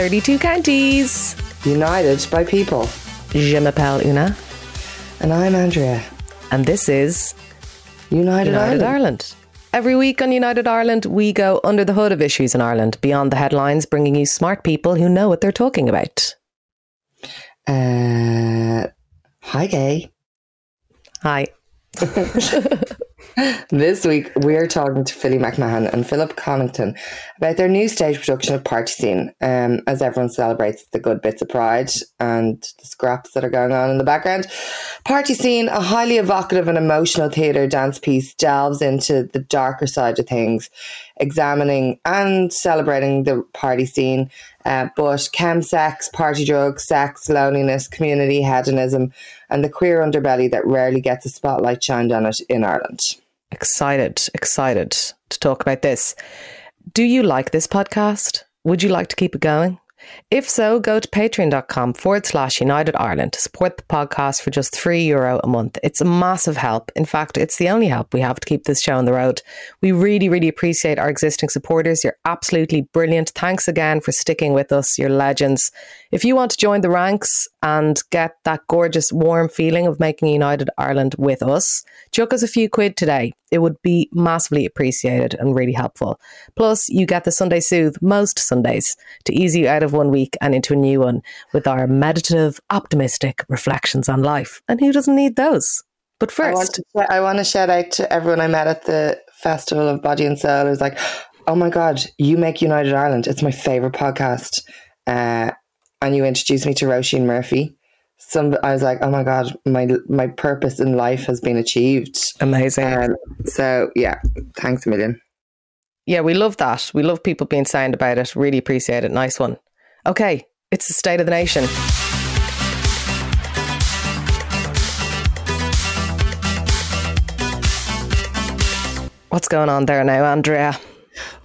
32 counties. United by people. Je m'appelle Una. And I'm Andrea. And this is United, United Ireland. Ireland. Every week on United Ireland, we go under the hood of issues in Ireland, beyond the headlines, bringing you smart people who know what they're talking about. Uh, hi, gay. Hi. This week, we're talking to Philly McMahon and Philip Connaughton about their new stage production of Party Scene, um, as everyone celebrates the good bits of pride and the scraps that are going on in the background. Party Scene, a highly evocative and emotional theatre dance piece, delves into the darker side of things, examining and celebrating the party scene, uh, but chemsex, party drugs, sex, loneliness, community, hedonism, and the queer underbelly that rarely gets a spotlight shined on it in Ireland. Excited, excited to talk about this. Do you like this podcast? Would you like to keep it going? If so, go to patreon.com forward slash United Ireland to support the podcast for just three euro a month. It's a massive help. In fact, it's the only help we have to keep this show on the road. We really, really appreciate our existing supporters. You're absolutely brilliant. Thanks again for sticking with us. You're legends. If you want to join the ranks and get that gorgeous, warm feeling of making United Ireland with us, chuck us a few quid today. It would be massively appreciated and really helpful. Plus, you get the Sunday Soothe most Sundays to ease you out of one week and into a new one with our meditative, optimistic reflections on life. And who doesn't need those? But I want, first, to, I want to shout out to everyone I met at the Festival of Body and Soul who's like, oh my God, you make United Ireland. It's my favourite podcast. Uh, and you introduced me to Roisin Murphy. Some, I was like, oh my God, my my purpose in life has been achieved. amazing. Um, so, yeah, thanks a million. yeah, we love that. We love people being sound about it. Really appreciate it. Nice one. Okay, it's the state of the nation. What's going on there now, Andrea?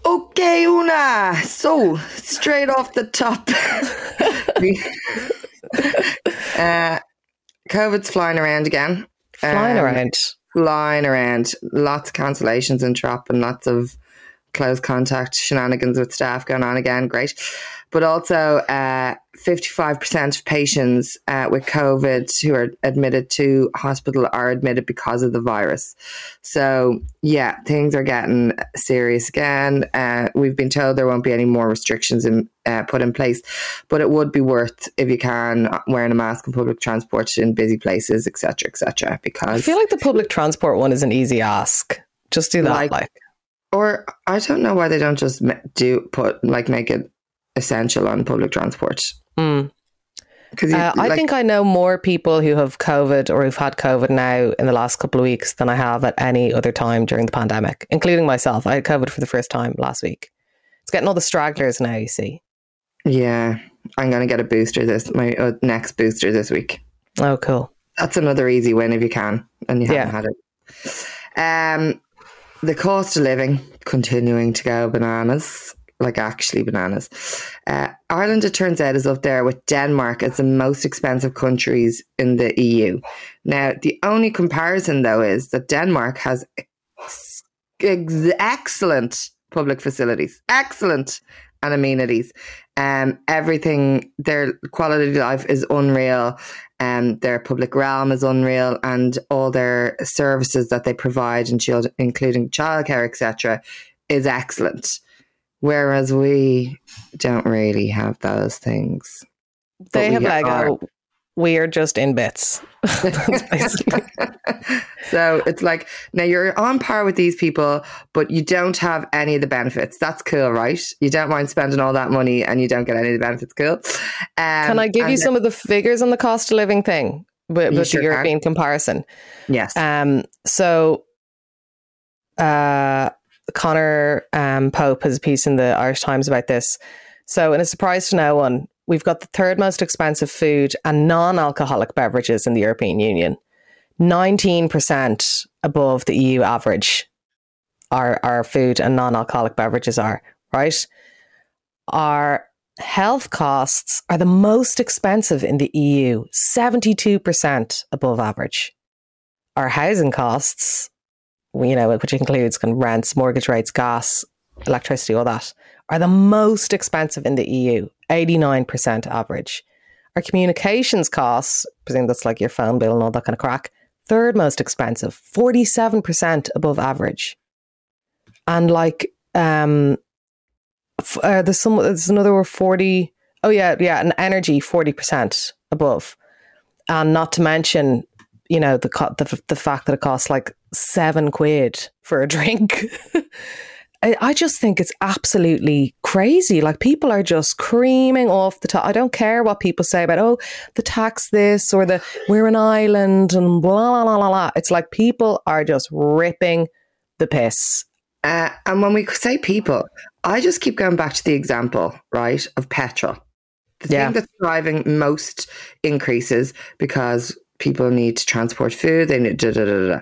Okay, Una. So, straight off the top. uh, COVID's flying around again. Flying Um, around. flying around. Lots of cancellations and drop and lots of close contact shenanigans with staff going on again. Great. But also, uh, 55% of patients uh, with COVID who are admitted to hospital are admitted because of the virus. So, yeah, things are getting serious again. Uh, we've been told there won't be any more restrictions in, uh, put in place, but it would be worth, if you can, wearing a mask in public transport in busy places, etc., etc. because I feel like the public transport one is an easy ask. Just do that. Like- Like, Or I don't know why they don't just do put like make it essential on public transport Mm. because Uh, I think I know more people who have COVID or who've had COVID now in the last couple of weeks than I have at any other time during the pandemic, including myself. I had COVID for the first time last week. It's getting all the stragglers now, you see. yeah, I'm gonna get a booster this my uh, next booster this week. Oh, cool. That's another easy win if you can and you haven't had it. Um, the cost of living continuing to go bananas, like actually bananas. Uh, Ireland, it turns out, is up there with Denmark as the most expensive countries in the EU. Now, the only comparison, though, is that Denmark has ex- ex- excellent public facilities, excellent and amenities. Um, everything, their quality of life is unreal. Um, their public realm is unreal, and all their services that they provide, in including childcare, etc., is excellent. Whereas we don't really have those things. They have Lego. We are just in bits. So it's like now you're on par with these people, but you don't have any of the benefits. That's cool, right? You don't mind spending all that money and you don't get any of the benefits. Cool. Um, Can I give you some of the figures on the cost of living thing with, with sure the can. European comparison? Yes. Um, so, uh, Conor um, Pope has a piece in the Irish Times about this. So, in a surprise to no one, we've got the third most expensive food and non alcoholic beverages in the European Union. 19% above the EU average, our, our food and non alcoholic beverages are, right? Our health costs are the most expensive in the EU, 72% above average our housing costs, you know, which includes kind of rents, mortgage rates, gas, electricity, all that, are the most expensive in the EU, 89% average. Our communications costs, presume that's like your phone bill and all that kind of crack, third most expensive, 47% above average. And like, um, f- uh, there's some, there's another 40, oh yeah, yeah, and energy, 40% above. And not to mention, you know, the, co- the, the fact that it costs like seven quid for a drink. I, I just think it's absolutely crazy. Like people are just creaming off the top. I don't care what people say about, oh, the tax this or the we're an island and blah, blah, blah, blah, blah. It's like people are just ripping the piss. Uh, and when we say people, I just keep going back to the example, right, of petrol. The Yeah. thing that's driving most increases because people need to transport food, they need da da da da.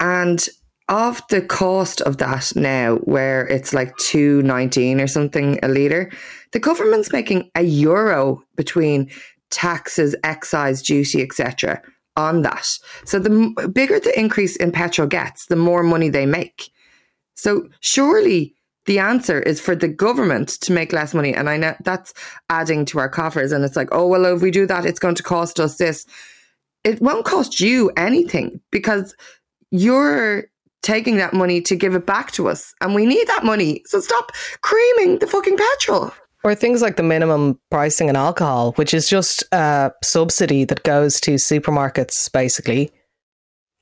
And of the cost of that now, where it's like two nineteen or something a litre, the government's making a euro between taxes, excise, duty, etc. on that. So the bigger the increase in petrol gets, the more money they make. So surely the answer is for the government to make less money. And I know that's adding to our coffers. And it's like, oh, well, if we do that, it's going to cost us this. It won't cost you anything because you're taking that money to give it back to us. And we need that money. So stop creaming the fucking petrol. Or things like the minimum pricing in alcohol, which is just a subsidy that goes to supermarkets, basically.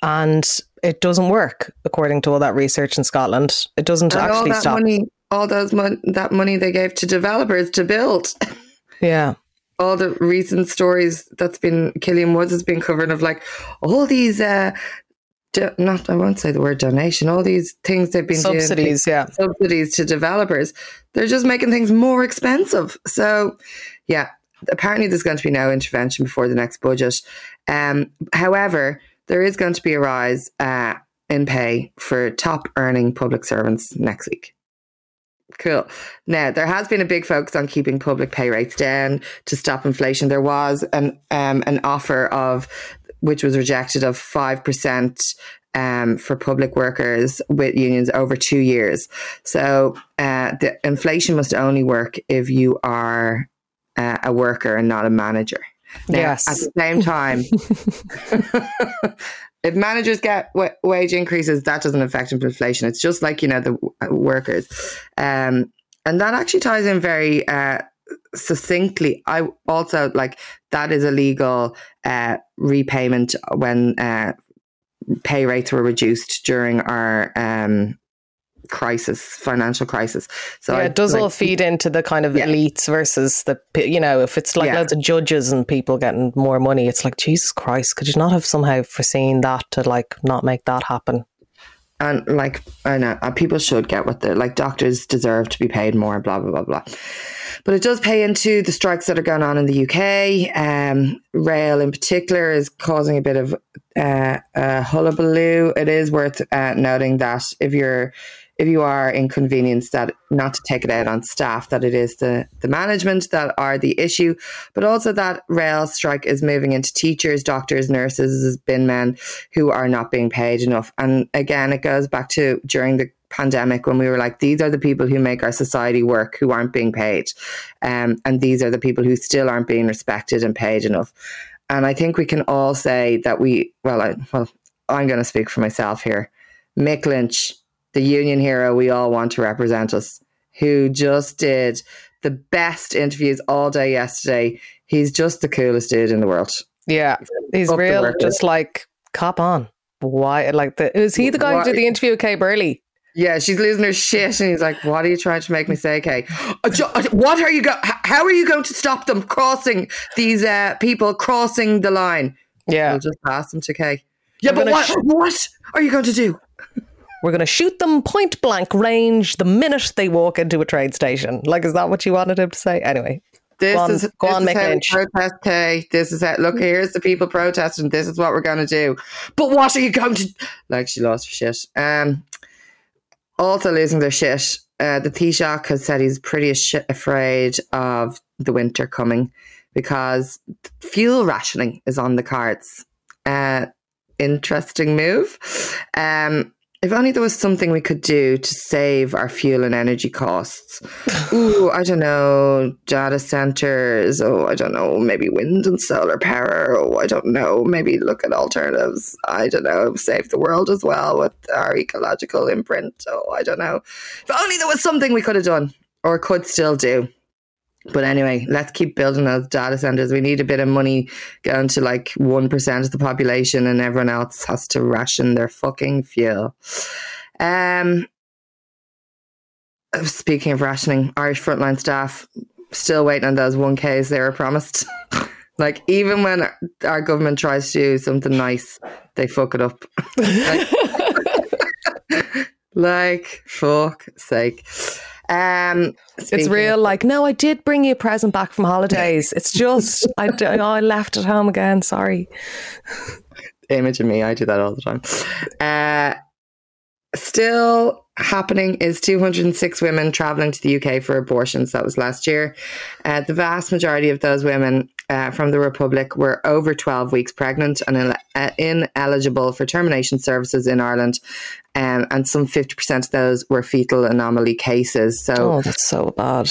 And it doesn't work, according to all that research in Scotland. It doesn't And all that stop. money, all those mon- that money they gave to developers to build. Yeah. All the recent stories that's been Killian Woods has been covering of like all these uh do, not I won't say the word donation, all these things they've been doing Subsidies, yeah. subsidies to developers. They're just making things more expensive. So yeah, apparently there's going to be no intervention before the next budget. Um however, there is going to be a rise uh in pay for top earning public servants next week. Cool. Now there has been a big focus on keeping public pay rates down to stop inflation. There was an um, an offer of which was rejected of five percent um, for public workers with unions over two years. So uh, the inflation must only work if you are uh, a worker and not a manager. Now, Yes. At the same time, if managers get w- wage increases, that doesn't affect inflation. It's just like you know the w- workers, um, and that actually ties in very uh, succinctly. I also like that is a legal uh, repayment when uh, pay rates were reduced during our um, crisis, financial crisis. So yeah, it does like, all feed into the kind of Yeah. elites versus the, you know, if it's like Yeah. loads of judges and people getting more money, it's like, Jesus Christ, could you not have somehow foreseen that to like not make that happen? and like I know uh, people should get what they're like doctors deserve to be paid more blah blah blah blah but it does pay into the strikes that are going on in the UK um, rail in particular is causing a bit of uh, uh, hullabaloo it is worth uh, noting that if you're if you are inconvenienced that not to take it out on staff that it is the the management that are the issue but also that rail strike is moving into teachers doctors nurses bin men who are not being paid enough. And again, it goes back to during the pandemic when we were like, these are the people who make our society work who aren't being paid. Um, and these are the people who still aren't being respected and paid enough. And I think we can all say that we, well, I, well, I'm going to speak for myself here. Mick Lynch, the union hero we all want to represent us, who just did the best interviews all day yesterday. He's just the coolest dude in the world. Yeah, he's real, just like cop on. Why? Like, the, is he the guy who did the interview with Kay Burley? Yeah, she's losing her shit, and he's like, "What are you trying to make me say, Kay? Uh, uh, What are you go? How are you going to stop them crossing these uh, people crossing the line? Yeah, We'll just pass them to Kay. Yeah, We're but what? sh- what are you going to do? We're going to shoot them point blank range the minute they walk into a train station. Like, is that what you wanted him to say? Anyway, This Go on- is go this on, is how protest, Kay. This is how. Look, here's the people protesting. This is what we're going to do. But what are you going to? Like she lost her shit. Um, also losing their shit. Uh, the Taoiseach has said he's pretty ash- afraid of the winter coming because fuel rationing is on the cards. Uh, interesting move. Um, if only there was something we could do to save our fuel and energy costs. Ooh, I don't know, data centers. Oh, I don't know, maybe wind and solar power. Oh, I don't know, maybe look at alternatives. I don't know, save the world as well with our ecological imprint. Oh, I don't know. If only there was something we could have done or could still do. But anyway, let's keep building those data centers. We need a bit of money going to like 1% of the population, and everyone else has to ration their fucking fuel. Um, speaking of rationing, Irish frontline staff still waiting on those 1Ks they were promised. like, even when our government tries to do something nice, they fuck it up. like, like, fuck sake. Um, it's real. Like, no, I did bring you a present back from holidays. It's just I, I left at home again. Sorry. Image of me. I do that all the time. Uh, still happening is 206 women traveling to the UK for abortions. That was last year. Uh, the vast majority of those women uh, from the Republic were over 12 weeks pregnant and uh, ineligible for termination services in Ireland um, and some 50% of those were fetal anomaly cases. So, oh, that's so bad.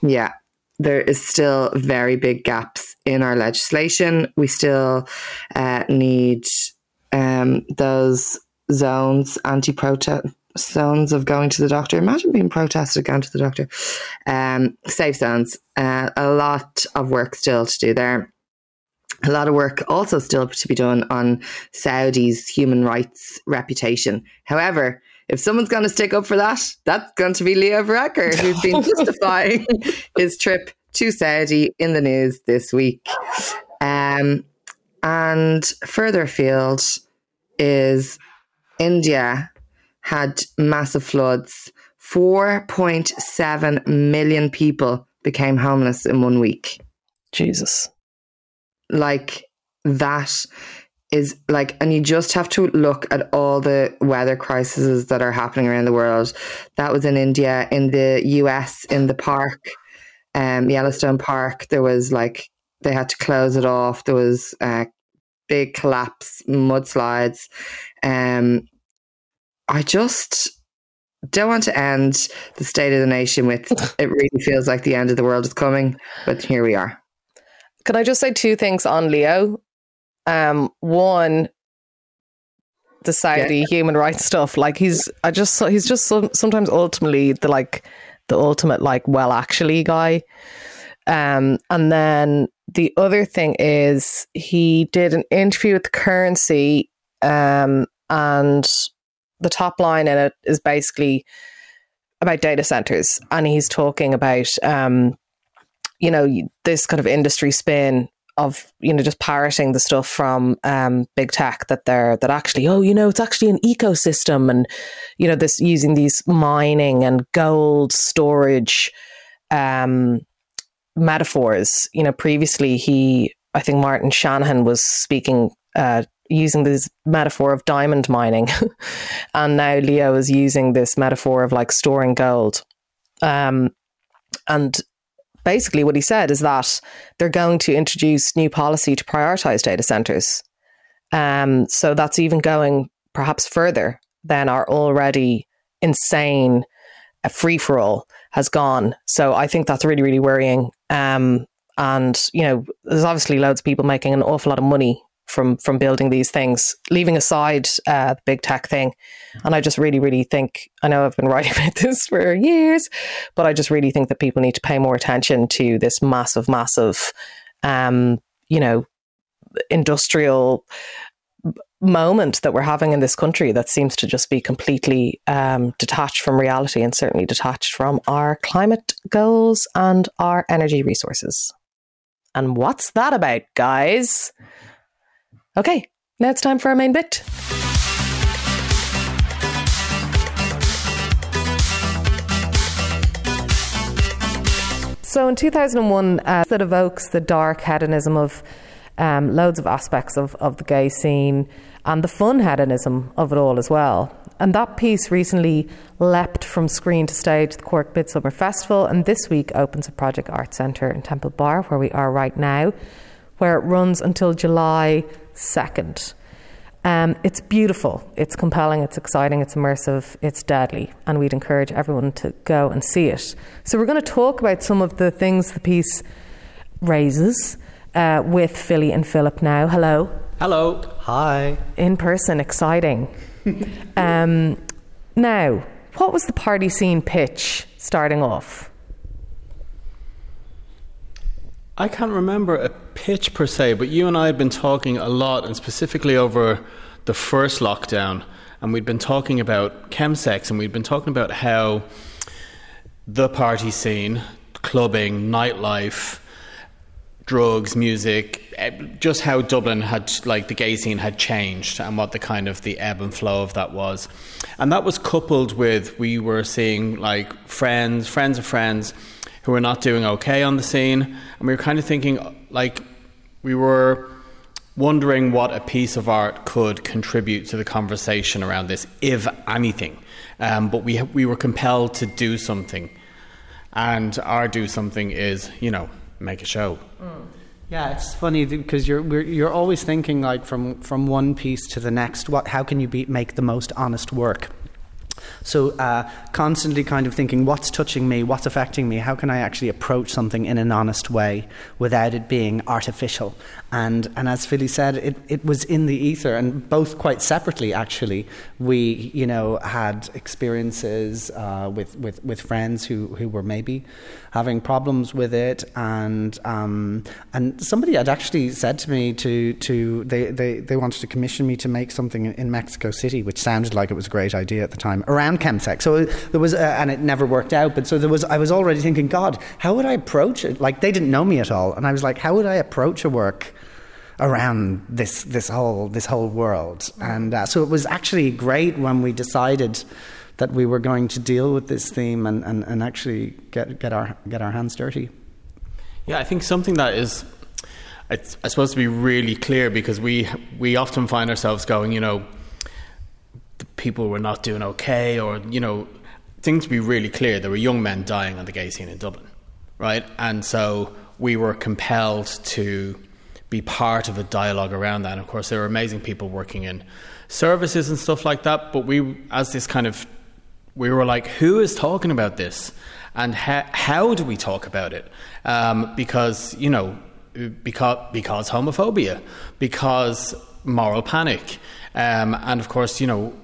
Yeah, there is still very big gaps in our legislation. We still uh, need um, those zones, anti protest zones of going to the doctor. Imagine being protested going to the doctor. Um, safe zones. Uh, a lot of work still to do there a lot of work also still to be done on Saudi's human rights reputation. However, if someone's going to stick up for that, that's going to be Leo Varadkar, who's been justifying his trip to Saudi in the news this week. Um, and further afield is India had massive floods. 4.7 million people became homeless in one week. Jesus like that is like, and you just have to look at all the weather crises that are happening around the world. That was in India, in the US, in the park, um, Yellowstone Park. There was like they had to close it off. There was a big collapse, mudslides. Um, I just don't want to end the state of the nation with it really feels like the end of the world is coming, but here we are. Can I just say two things on Leo? Um, one, the Saudi yeah. human rights stuff. Like he's, I just, saw he's just sometimes ultimately the like the ultimate like well actually guy. Um, and then the other thing is he did an interview with the currency, um, and the top line in it is basically about data centers, and he's talking about um you know, this kind of industry spin of you know just parroting the stuff from um, big tech that they're that actually oh you know it's actually an ecosystem and you know this using these mining and gold storage um, metaphors. You know previously he I think Martin Shanahan was speaking uh, using this metaphor of diamond mining and now Leo is using this metaphor of like storing gold um, and basically what he said is that they're going to introduce new policy to prioritize data centers. Um, so that's even going perhaps further than our already insane uh, free for all has gone. So I think that's really, really worrying. Um, and, you know, there's obviously loads of people making an awful lot of money from from building these things, leaving aside uh, the big tech thing. And I just really, really think I know I've been writing about this for years, but I just really think that people need to pay more attention to this massive, massive, um, you know, industrial moment that we're having in this country that seems to just be completely um, detached from reality and certainly detached from our climate goals and our energy resources. And what's that about, guys? Okay, now it's time for our main bit. So in 2001, uh, that evokes the dark hedonism of um, loads of aspects of, of the gay scene and the fun hedonism of it all as well. And that piece recently leapt from screen to stage at the Cork Midsummer Festival, and this week opens a Project Art Centre in Temple Bar, where we are right now, where it runs until July 2nd. Um, it's beautiful, it's compelling, it's exciting, it's immersive, it's deadly, and we'd encourage everyone to go and see it. So, we're going to talk about some of the things the piece raises uh, with Philly and Philip now. Hello. Hello. Hi. In person, exciting. um, now, what was the party scene pitch starting off? I can't remember a pitch per se, but you and I had been talking a lot, and specifically over the first lockdown, and we'd been talking about chemsex, and we'd been talking about how the party scene, clubbing, nightlife, drugs, music, eh, just how Dublin had, like the gay scene had changed and what the kind of the ebb and flow of that was. And that was coupled with we were seeing like friends, friends of friends who were not doing okay on the scene. And we were kind of thinking, like, we were wondering what a piece of art could contribute to the conversation around this, if anything. Um, but we, we were compelled to do something. And our do something is, you know, make a show. Mm. Yeah, it's funny because you're you're always thinking like from from one piece to the next. What how can you be, make the most honest work? So, uh, constantly kind of thinking, what's touching me? What's affecting me? How can I actually approach something in an honest way without it being artificial? And, and as Philly said, it, it was in the ether, and both quite separately, actually. We, you know, had experiences uh, with, with, with friends who, who were maybe having problems with it, and, um, and somebody had actually said to me to, to they, they, they wanted to commission me to make something in Mexico City, which sounded like it was a great idea at the time around chemsex. So there was, uh, and it never worked out. But so there was, I was already thinking, God, how would I approach it? Like they didn't know me at all, and I was like, how would I approach a work? Around this this whole this whole world. And uh, so it was actually great when we decided that we were going to deal with this theme and, and, and actually get get our get our hands dirty. Yeah, I think something that is it's, I suppose to be really clear because we we often find ourselves going, you know, people were not doing okay, or you know, things to be really clear. There were young men dying on the gay scene in Dublin, right? And so we were compelled to be part of a dialogue around that. And of course, there are amazing people working in services and stuff like that. But we, as this kind of, we were like, who is talking about this? And how, how do we talk about it? Um, because, you know, because, because homophobia, because moral panic. Um, and of course, you know,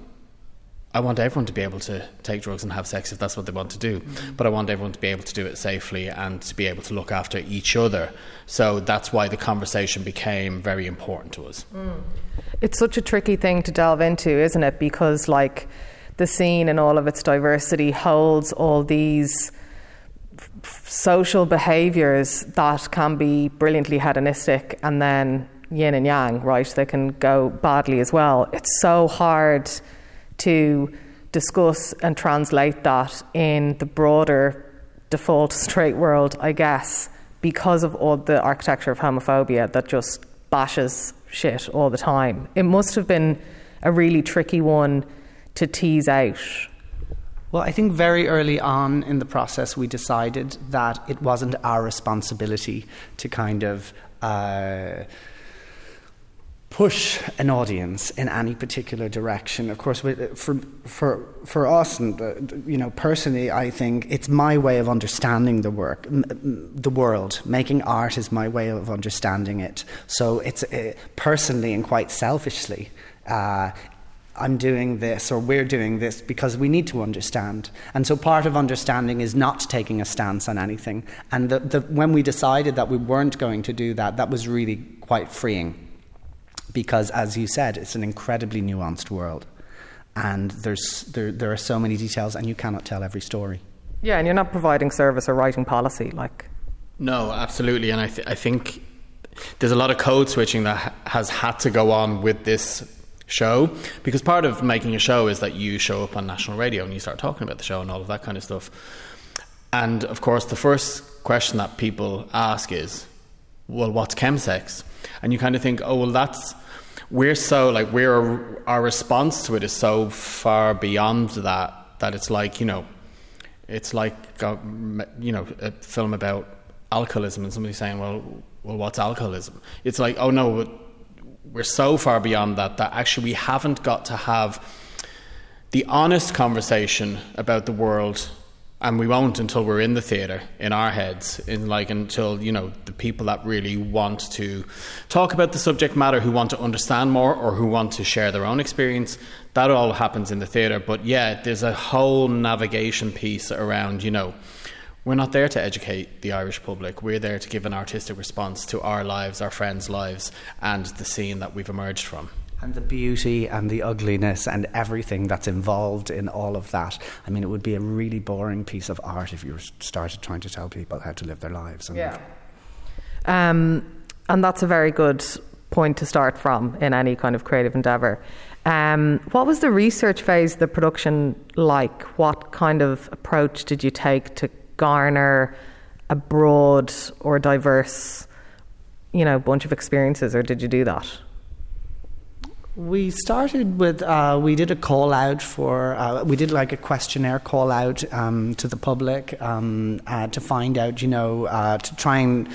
I want everyone to be able to take drugs and have sex if that's what they want to do. Mm-hmm. But I want everyone to be able to do it safely and to be able to look after each other. So that's why the conversation became very important to us. Mm. It's such a tricky thing to delve into, isn't it? Because, like, the scene and all of its diversity holds all these social behaviours that can be brilliantly hedonistic and then yin and yang, right? They can go badly as well. It's so hard to discuss and translate that in the broader default straight world, I guess, because of all the architecture of homophobia that just bashes shit all the time. It must have been a really tricky one to tease out. Well, I think very early on in the process, we decided that it wasn't our responsibility to kind of. Uh, push an audience in any particular direction. Of course, for for for us, and you know, personally, I think it's my way of understanding the work, the world. Making art is my way of understanding it. So it's uh, personally and quite selfishly. Uh, I'm doing this or we're doing this because we need to understand. And so part of understanding is not taking a stance on anything. And the, the, when we decided that we weren't going to do that, that was really quite freeing because, as you said, it's an incredibly nuanced world. And there's, there, there are so many details, and you cannot tell every story. Yeah, and you're not providing service or writing policy. like. No, absolutely. And I, th- I think there's a lot of code switching that ha- has had to go on with this show because part of making a show is that you show up on national radio and you start talking about the show and all of that kind of stuff. And of course, the first question that people ask is, well, what's chemsex? And you kind of think, oh, well, that's we're so like we're our response to it is so far beyond that that it's like you know it's like uh, you know a film about alcoholism and somebody saying well well what's alcoholism? It's like oh no we're so far beyond that that actually we haven't got to have the honest conversation about the world and we won't until we're in the theater in our heads in like until you know the people that really want to talk about the subject matter who want to understand more or who want to share their own experience. That all happens in the theater but yeah there's a whole navigation piece around you know we're not there to educate the Irish public. We're there to give an artistic response to our lives, our friends' lives, and the scene that we've emerged from and the beauty and the ugliness and everything that's involved in all of that. I mean, it would be a really boring piece of art if you started trying to tell people how to live their lives. yeah. Um, and that's a very good point to start from in any kind of creative endeavour. Um, what was the research phase, the production like? What kind of approach did you take to garner a broad or diverse, you know, bunch of experiences, or did you do that? We started with uh, we did a call out for uh, we did like a questionnaire call out um, to the public um, uh, to find out you know uh, to try and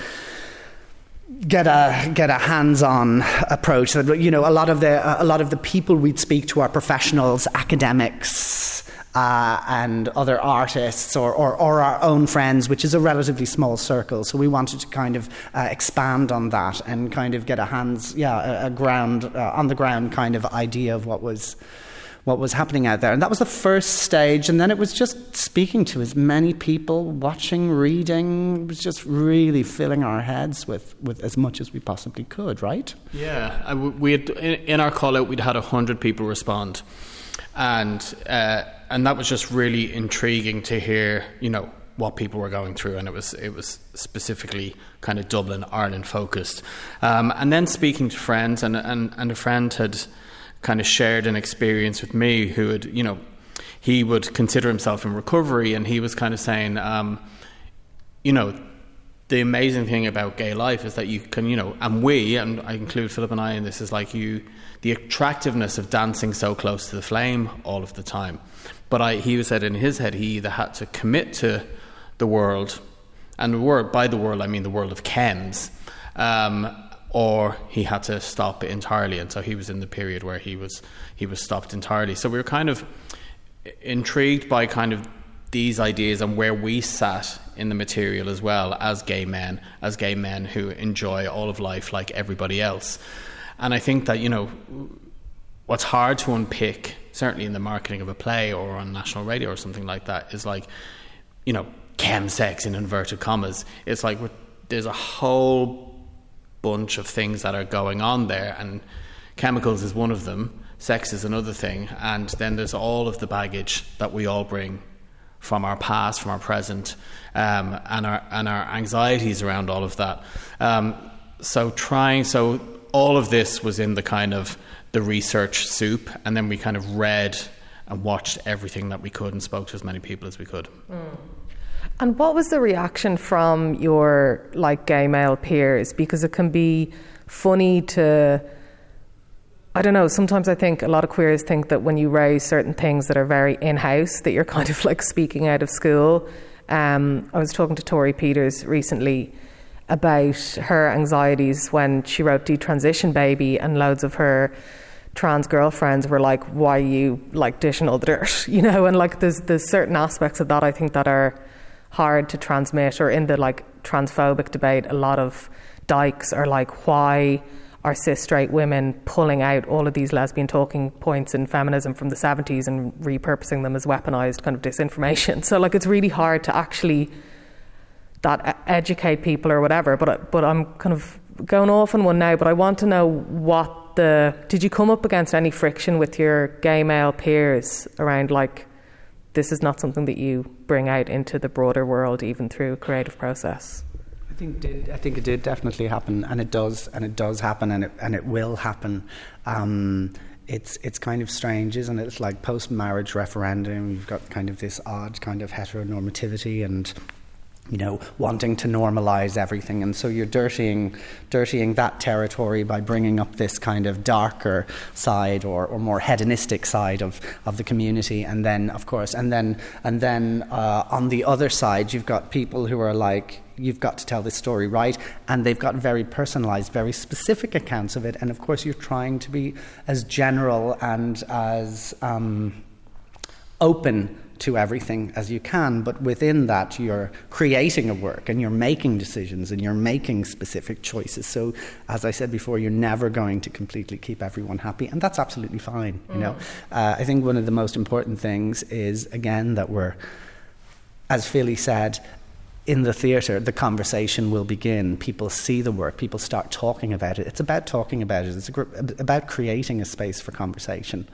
get a get a hands-on approach. That you know a lot of the a lot of the people we'd speak to are professionals academics uh, and other artists or, or, or, our own friends, which is a relatively small circle. So we wanted to kind of uh, expand on that and kind of get a hands, yeah, a, a ground, uh, on the ground kind of idea of what was what was happening out there. And that was the first stage. And then it was just speaking to as many people, watching, reading. It was just really filling our heads with, with as much as we possibly could, right? Yeah. we had, in our call out, we'd had 100 people respond and uh, and that was just really intriguing to hear, you know, what people were going through, and it was it was specifically kind of Dublin, Ireland focused. Um, and then speaking to friends, and, and and a friend had kind of shared an experience with me who had, you know, he would consider himself in recovery, and he was kind of saying, um, you know, the amazing thing about gay life is that you can, you know, and we, and I include Philip and I in this, is like you, the attractiveness of dancing so close to the flame all of the time. But I, he said in his head, he either had to commit to the world, and the world, by the world, I mean the world of chems, um, or he had to stop entirely. And so he was in the period where he was, he was stopped entirely. So we were kind of intrigued by kind of these ideas and where we sat in the material as well as gay men, as gay men who enjoy all of life like everybody else. And I think that, you know, what's hard to unpick, certainly in the marketing of a play or on national radio or something like that, is like, you know, chem sex in inverted commas. It's like there's a whole bunch of things that are going on there, and chemicals is one of them, sex is another thing, and then there's all of the baggage that we all bring from our past, from our present, um, and our and our anxieties around all of that. Um, so trying so all of this was in the kind of the research soup, and then we kind of read and watched everything that we could and spoke to as many people as we could. Mm. And what was the reaction from your like gay male peers? Because it can be funny to. I don't know. Sometimes I think a lot of queers think that when you raise certain things that are very in house, that you're kind of like speaking out of school. Um, I was talking to Torrey Peters recently, about her anxieties when she wrote Detransition Baby, and loads of her trans girlfriends were like, "Why you like dishing all the dirt?" You know, and like there's there's certain aspects of that I think that are hard to transmit, or in the like transphobic debate, a lot of dykes are like, "Why?" are cis straight women pulling out all of these lesbian talking points in feminism from the 70s and repurposing them as weaponized kind of disinformation. So, like, it's really hard to actually that educate people or whatever. But but I'm kind of going off on one now. But I want to know what the did you come up against any friction with your gay male peers around like this is not something that you bring out into the broader world even through a creative process. I think did I think it did definitely happen, and it does, and it does happen, and it and it will happen. Um, it's it's kind of strange, isn't it? It's like post marriage referendum. You've got kind of this odd kind of heteronormativity and you know, wanting to normalize everything. And so you're dirtying, dirtying that territory by bringing up this kind of darker side or, or more hedonistic side of, of the community. And then, of course, and then, and then uh, on the other side, you've got people who are like, you've got to tell this story right. And they've got very personalized, very specific accounts of it. And of course, you're trying to be as general and as um, open to everything as you can, but within that, you're creating a work and you're making decisions and you're making specific choices. So, as I said before, you're never going to completely keep everyone happy, and that's absolutely fine. You know, uh, I think one of the most important things is again that we're, as Philly said, in the theatre, the conversation will begin. People see the work, people start talking about it. It's about talking about it, it's about creating a space for conversation.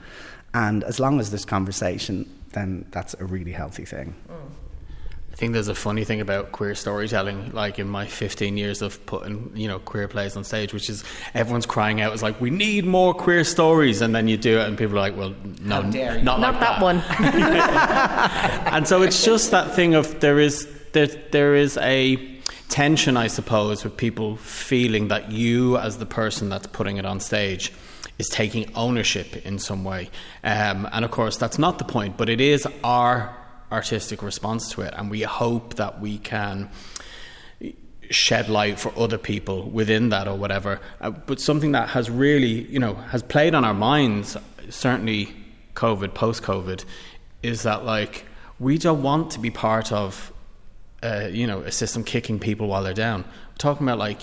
And as long as there's conversation, then that's a really healthy thing. I think there's a funny thing about queer storytelling, like in my 15 years of putting, you know, queer plays on stage, which is everyone's crying out, it's like, we need more queer stories. And then you do it, and people are like, well, no, not, Not like that one. and so it's just that thing of there is there, there is a tension, I suppose, with people feeling that you, as the person that's putting it on stage, is taking ownership in some way. Um, and of course, that's not the point, but it is our artistic response to it, and we hope that we can shed light for other people within that or whatever. Uh, but something that has really, you know, has played on our minds, certainly COVID, post COVID, is that like we don't want to be part of, uh, you know, a system kicking people while they're down. We're talking about like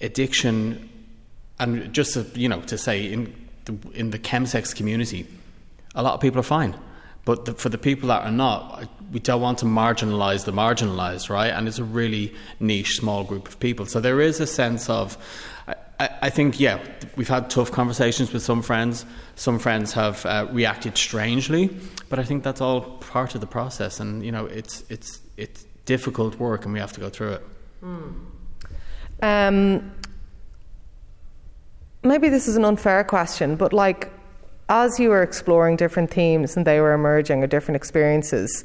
addiction, and just to, you know, to say in the, in the chemsex community, a lot of people are fine. But the, for the people that are not, we don't want to marginalize the marginalized, right? And it's a really niche, small group of people. So there is a sense of, I, I think, yeah, we've had tough conversations with some friends. Some friends have uh, reacted strangely, but I think that's all part of the process. And you know, it's it's it's difficult work, and we have to go through it. Um, maybe this is an unfair question, but like, as you were exploring different themes and they were emerging or different experiences,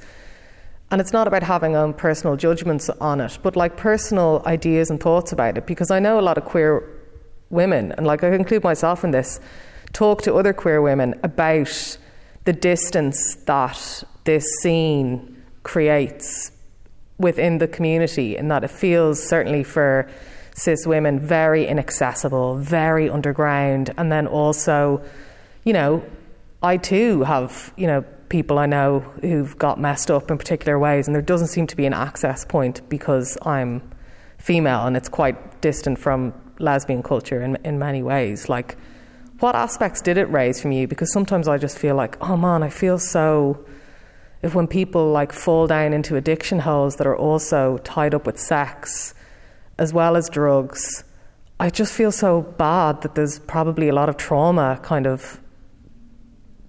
and it's not about having own personal judgments on it, but like personal ideas and thoughts about it, because I know a lot of queer women, and like I include myself in this, talk to other queer women about the distance that this scene creates within the community, and that it feels certainly for cis women very inaccessible, very underground, and then also, you know, I too have, you know, people I know who've got messed up in particular ways, and there doesn't seem to be an access point because I'm female and it's quite distant from lesbian culture in, in many ways. Like, what aspects did it raise from you? Because sometimes I just feel like, oh man, I feel so. If when people like fall down into addiction holes that are also tied up with sex as well as drugs, I just feel so bad that there's probably a lot of trauma kind of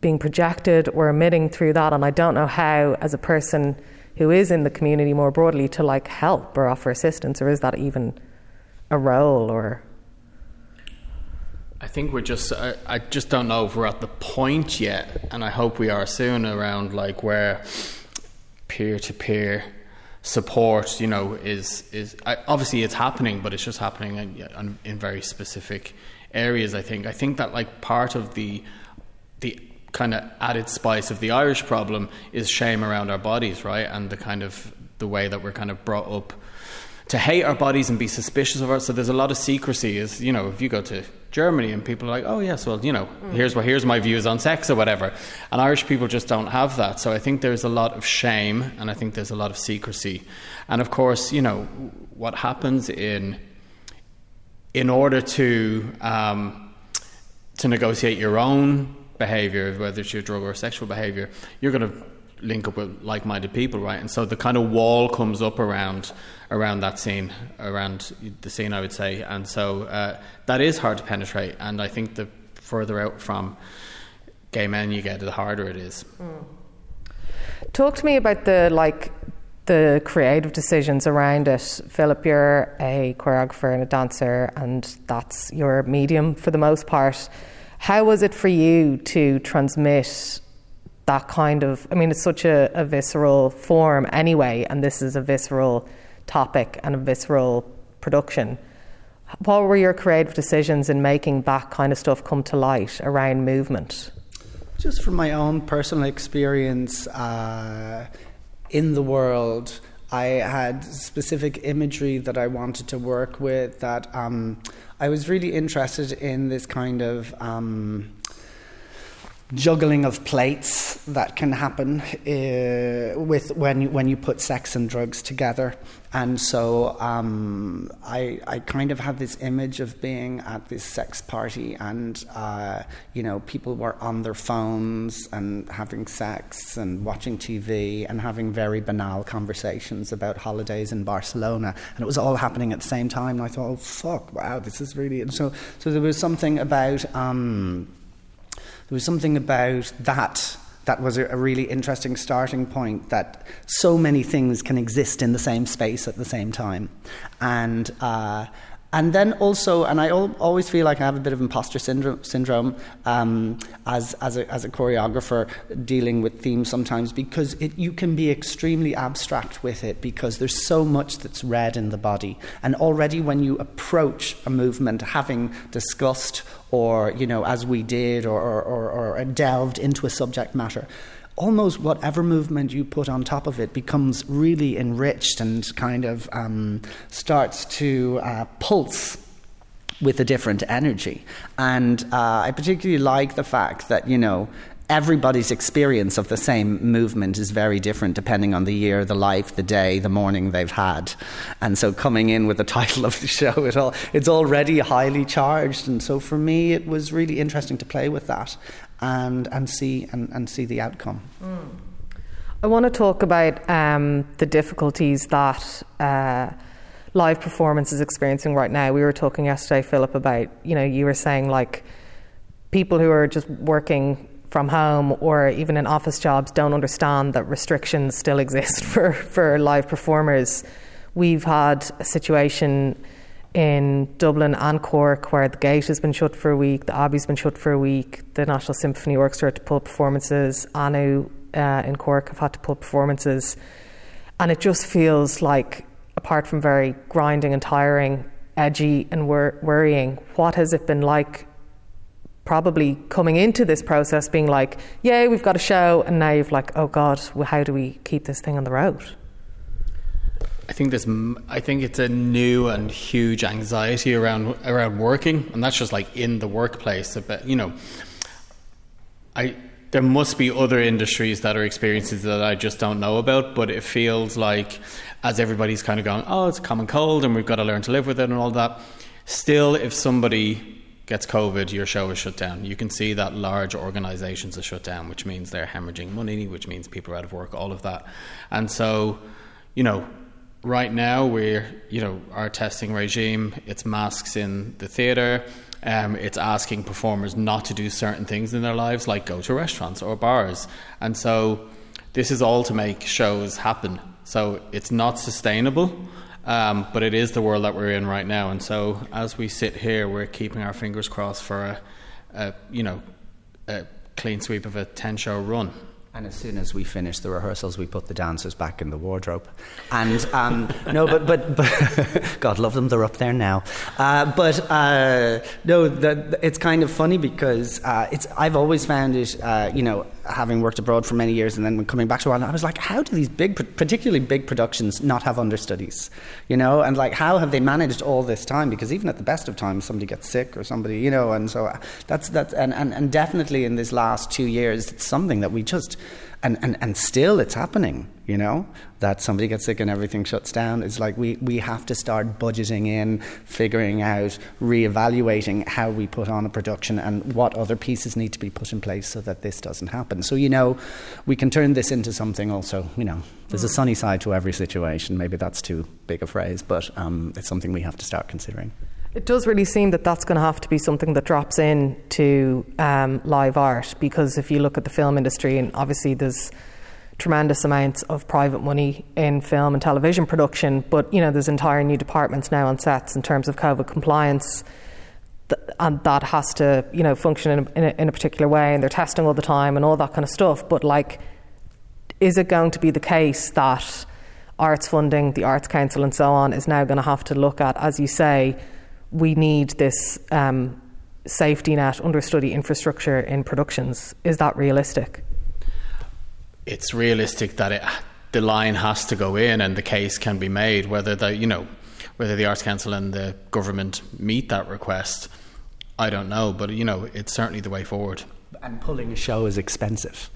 being projected or emitting through that. And I don't know how, as a person who is in the community more broadly, to like help or offer assistance, or is that even a role or I think we're just, I, I just don't know if we're at the point yet, and I hope we are soon around like where peer to peer support, you know, is, is obviously it's happening, but it's just happening in, in very specific areas, I think. I think that like part of the, the kind of added spice of the Irish problem is shame around our bodies, right? And the kind of, the way that we're kind of brought up to hate our bodies and be suspicious of us. So there's a lot of secrecy. Is you know, if you go to Germany and people are like, oh yes, well you know, here's what here's my views on sex or whatever, and Irish people just don't have that. So I think there's a lot of shame and I think there's a lot of secrecy, and of course, you know, what happens in in order to um, to negotiate your own behavior, whether it's your drug or sexual behavior, you're going to link up with like-minded people, right? And so the kind of wall comes up around around that scene, around the scene, I would say. And so uh, that is hard to penetrate. And I think the further out from gay men you get, the harder it is. Talk to me about the like the creative decisions around it. Philip, you're a choreographer and a dancer, and that's your medium for the most part. How was it for you to transmit that kind of. I mean, it's such a, a visceral form anyway, and this is a visceral topic and a visceral production. What were your creative decisions in making that kind of stuff come to light around movement? Just from my own personal experience uh, in the world, I had specific imagery that I wanted to work with. That um, I was really interested in this kind of. Um, juggling of plates that can happen uh, with when when you put sex and drugs together. And so um, I, I kind of had this image of being at this sex party, and uh, you know, people were on their phones and having sex and watching TV and having very banal conversations about holidays in Barcelona, and it was all happening at the same time. And I thought, oh fuck, wow, this is really. And so, so there was something about. Um, there was something about that that was a, really interesting starting point that so many things can exist in the same space at the same time. And uh, and then also, and I always feel like I have a bit of imposter syndrome, syndrome um, as, as, a, as a choreographer dealing with themes sometimes because it, you can be extremely abstract with it because there's so much that's read in the body. And already when you approach a movement having discussed or, you know, as we did, or, or, or, or delved into a subject matter, almost whatever movement you put on top of it becomes really enriched and kind of um, starts to uh, pulse with a different energy. And uh, I particularly like the fact that, you know, everybody's experience of the same movement is very different depending on the year, the life, the day, the morning they've had. And so coming in with the title of the show, it all, it's already highly charged. And so for me, it was really interesting to play with that and, and, see, and, and see the outcome. Mm. I want to talk about um, the difficulties that uh, live performance is experiencing right now. We were talking yesterday, Philip, about, you know, you were saying like people who are just working from home or even in office jobs don't understand that restrictions still exist for, for live performers. We've had a situation in Dublin and Cork, where the Gate has been shut for a week, the Abbey's been shut for a week, the National Symphony Orchestra had to pull performances, Anu uh, in Cork have had to pull performances. And it just feels like, apart from very grinding and tiring, edgy and wor- worrying, what has it been like probably coming into this process being like, yay, we've got a show, and now you've like, oh God, how do we keep this thing on the road? I think this. I think it's a new and huge anxiety around around working, and that's just like in the workplace. But you know, I there must be other industries that are experiences that I just don't know about. But it feels like as everybody's kind of going, oh, it's a common cold, and we've got to learn to live with it and all that. Still, if somebody gets COVID, your show is shut down. You can see that large organisations are shut down, which means they're hemorrhaging money, which means people are out of work, all of that. And so, you know, right now we're you know our testing regime it's masks in the theater um, it's asking performers not to do certain things in their lives like go to restaurants or bars. And so this is all to make shows happen. So it's not sustainable um, but it is the world that we're in right now. And so as we sit here we're keeping our fingers crossed for a, a you know a clean sweep of a 10 show run and as soon as we finish the rehearsals, we put the dancers back in the wardrobe. And um, no, but, but, but God love them, they're up there now. Uh, but uh, no, the, it's kind of funny because uh, it's, I've always found it, uh, you know, having worked abroad for many years and then coming back to Ireland, I was like, how do these big, particularly big productions, not have understudies? You know, and like, how have they managed all this time? Because even at the best of times, somebody gets sick or somebody, you know, and so uh, that's, that's and, and, and definitely in this last two years, it's something that we just, and, and, and still it's happening, you know, that somebody gets sick and everything shuts down. It's like we, we have to start budgeting in, figuring out, reevaluating how we put on a production and what other pieces need to be put in place so that this doesn't happen. So, you know, we can turn this into something also, you know, there's a sunny side to every situation. Maybe that's too big a phrase, but um, it's something we have to start considering. It does really seem that that's going to have to be something that drops in to um, live art because if you look at the film industry, and obviously there's tremendous amounts of private money in film and television production, but you know there's entire new departments now on sets in terms of COVID compliance. th- and that has to you know function in a, in, a, in a particular way, and they're testing all the time and all that kind of stuff. But like, is it going to be the case that arts funding, the Arts Council, and so on, is now going to have to look at, as you say, we need this um, safety net understudy infrastructure in productions? Is that realistic? It's realistic that it, the line has to go in, and the case can be made whether the you know whether the Arts Council and the government meet that request. I don't know, but you know, it's certainly the way forward. And pulling a show is expensive,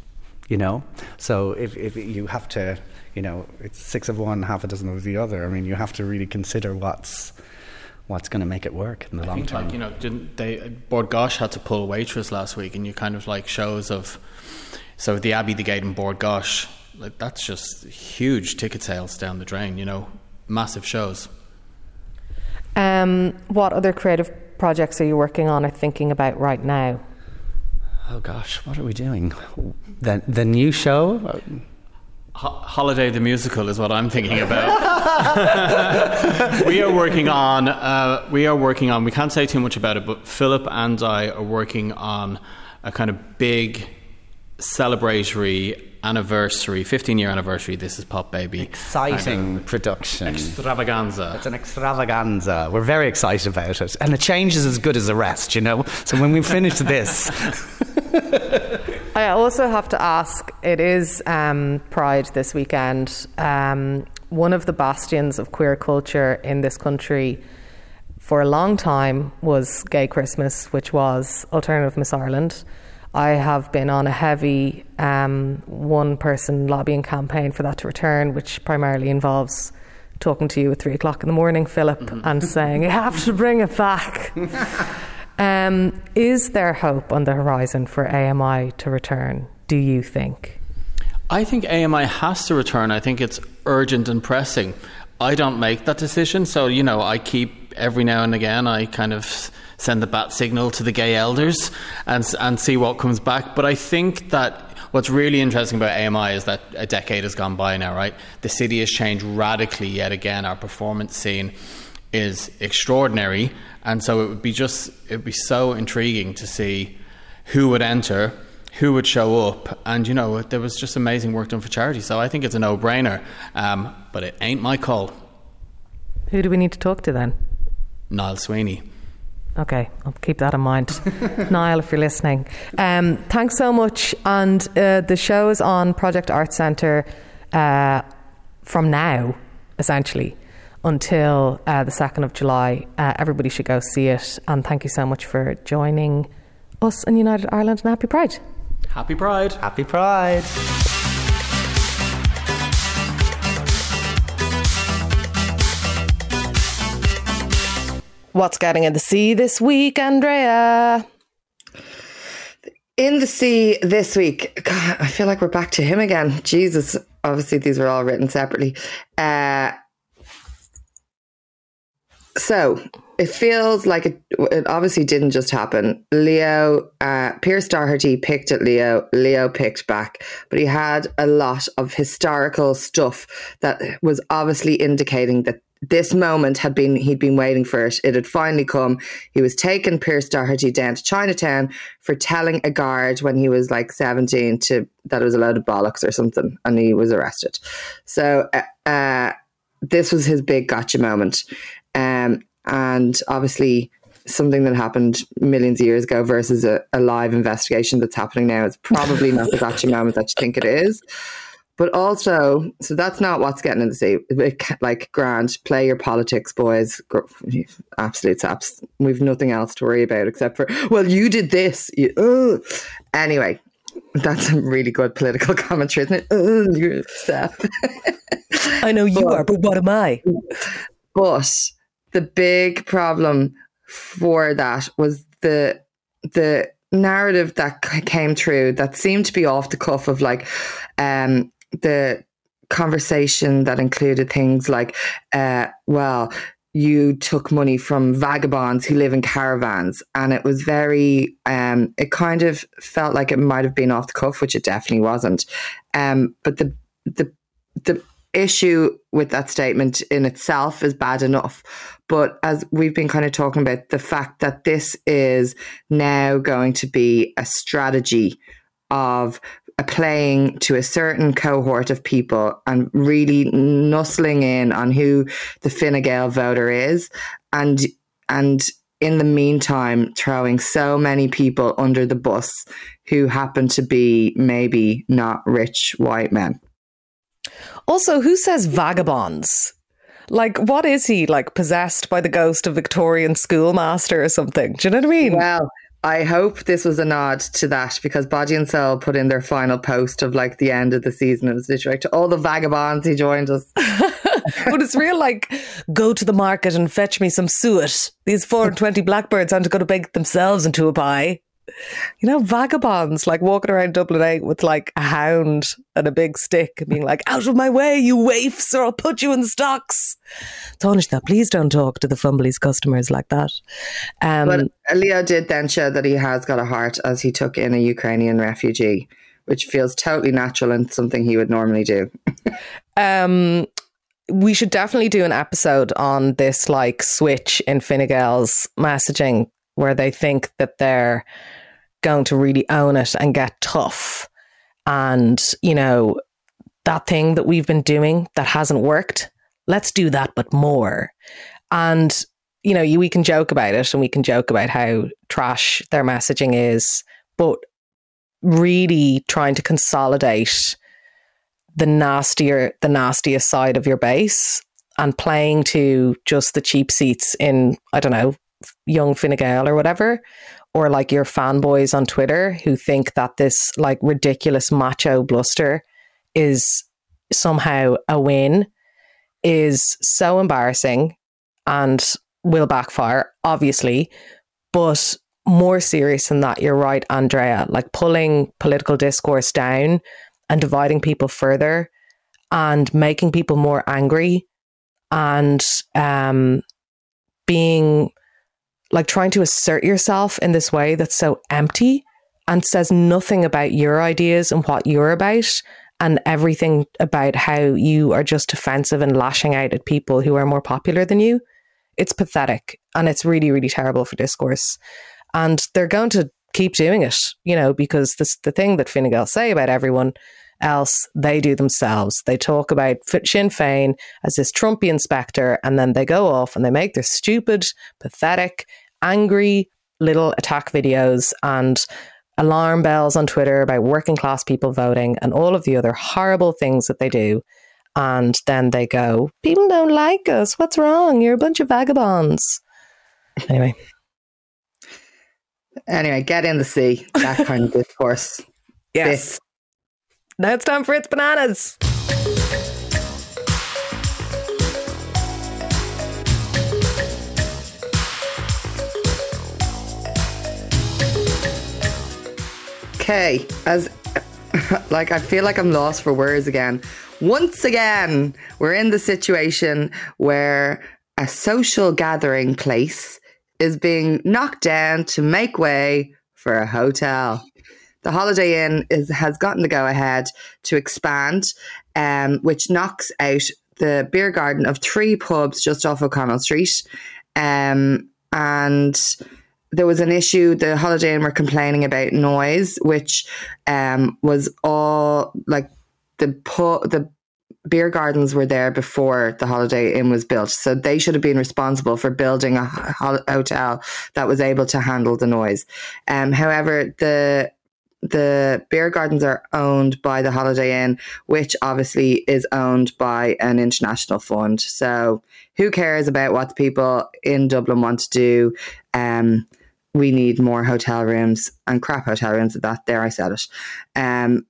you know. So if if you have to, you know, it's six of one, half a dozen of the other. I mean, you have to really consider what's what's going to make it work in the I long think, term. Like, you know, didn't they? Bord Gáis had to pull Waitress last week, and you kind of like shows of. So the Abbey, the Gate, and Bord Gáis, like that's just huge ticket sales down the drain. You know, massive shows. Um, what other creative projects are you working on or thinking about right now? oh gosh, what are we doing? The the new show. Ho- Holiday the musical is what I'm thinking about. we are working on. Uh, we are working on. We can't say too much about it, but Philip and I are working on a kind of big celebratory anniversary, 15 year anniversary. This is Pop Baby. Exciting production. Extravaganza. It's an extravaganza. We're very excited about it. And the change is as good as the rest, you know? So when we finish this, I also have to ask it is um, Pride this weekend. Um, one of the bastions of queer culture in this country for a long time was Gay Christmas, which was Alternative Miss Ireland. I have been on a heavy um, one person lobbying campaign for that to return, which primarily involves talking to you at three o'clock in the morning, Philip, and saying, You have to bring it back. um, is there hope on the horizon for AMI to return, do you think? I think AMI has to return. I think it's urgent and pressing. I don't make that decision, so you know, I keep every now and again. I kind of send the bat signal to the gay elders and and see what comes back. But I think that what's really interesting about AMI is that a decade has gone by now. Right, the city has changed radically yet again. Our performance scene is extraordinary, and so it would be just it would be so intriguing to see who would enter who would show up and you know there was just amazing work done for charity so i think it's a no-brainer um, but it ain't my call Who do we need to talk to then? niall sweeney Okay, I'll keep that in mind. Niall, if you're listening. Um, thanks so much. And uh, the show is on Project Art Centre uh, from now, essentially, until uh, the 2nd of July. Uh, everybody should go see it. And thank you so much for joining us in United Ireland and Happy Pride. happy pride happy Pride. What's getting in the sea this week, Andrea? In the sea this week, God, I feel like we're back to him again. Jesus, obviously these were all written separately. Uh, so it feels like it, it obviously didn't just happen. Leo, uh, Pearse Doherty picked at Leo. Leo picked back, but he had a lot of historical stuff that was obviously indicating that this moment had been he'd been waiting for it. It had finally come. He was taking Pearse Doherty down to Chinatown for telling a guard when he was like seventeen to that it was a load of bollocks or something, and he was arrested. So uh, uh, this was his big gotcha moment, um, and obviously something that happened millions of years ago versus a, a live investigation that's happening now. It's probably not the gotcha moment that you think it is. But also, so that's not what's getting in the sea. Like, Grant, play your politics, boys. Absolute saps. We've nothing else to worry about except for, well, you did this. You. Anyway, that's a really good political commentary, isn't it? You're a. I know you are, but what am I? But the big problem for that was the the narrative that came through that seemed to be off the cuff of like um the conversation that included things like uh well you took money from vagabonds who live in caravans and it was very um it kind of felt like it might have been off the cuff which it definitely wasn't um but the the the issue with that statement in itself is bad enough. But as we've been kind of talking about, the fact that this is now going to be a strategy of uh, playing to a certain cohort of people and really nuzzling in on who the Fine Gael voter is and and in the meantime throwing so many people under the bus who happen to be maybe not rich white men. Also, who says vagabonds? Like, what is he? Like, possessed by the ghost of Victorian schoolmaster or something? Do you know what I mean? Well, I hope this was a nod to that because Body and Soul put in their final post of like the end of the season. It was literally like, to all the vagabonds he joined us. but it's real like go to the market and fetch me some suet. These 420 blackbirds aren't going to bake themselves into a pie. You know, vagabonds like walking around Dublin 8 with like a hound and a big stick and being like, out of my way, you waifs, or I'll put you in stocks. Now please don't talk to the Fumbally's customers like that. Um, but Leo did then show that he has got a heart as he took in a Ukrainian refugee, which feels totally natural and something he would normally do. um, we should definitely do an episode on this like switch in Fine Gael's messaging where they think that they're going to really own it and get tough. And, you know, that thing that we've been doing that hasn't worked, let's do that, but more. And, you know, we can joke about it and we can joke about how trash their messaging is, but really trying to consolidate the nastier, the nastiest side of your base and playing to just the cheap seats in, I don't know, young Fine Gael or whatever, or like your fanboys on Twitter who think that this like ridiculous macho bluster is somehow a win is so embarrassing and will backfire, obviously. But more serious than that, you're right, Andrea, like pulling political discourse down and dividing people further and making people more angry and um, being like trying to assert yourself in this way that's so empty and says nothing about your ideas and what you're about and everything about how you are just offensive and lashing out at people who are more popular than you. It's pathetic and it's really, really terrible for discourse. And they're going to keep doing it, you know, because this the thing that Fine Gael say about everyone else they do themselves. They talk about Sinn Féin as this Trumpian spectre, and then they go off and they make their stupid, pathetic, angry little attack videos and alarm bells on Twitter about working class people voting and all of the other horrible things that they do. And then they go, People don't like us. What's wrong? You're a bunch of vagabonds. Anyway. Anyway, get in the sea. That kind of discourse. Yes. This. Now it's time for It's Bananas. okay, as like I feel like I'm lost for words again. Once again, we're in the situation where a social gathering place is being knocked down to make way for a hotel. The Holiday Inn is, has gotten the go ahead to expand, um, which knocks out the beer garden of three pubs just off O'Connell Street. Um, and there was an issue. The Holiday Inn were complaining about noise, which um, was all like the pu- the beer gardens were there before the Holiday Inn was built, so they should have been responsible for building a ho- hotel that was able to handle the noise. Um, however, the the beer gardens are owned by the Holiday Inn, which obviously is owned by an international fund. So who cares about what the people in Dublin want to do? Um, we need more hotel rooms and crap hotel rooms at that. There, I said it. Um,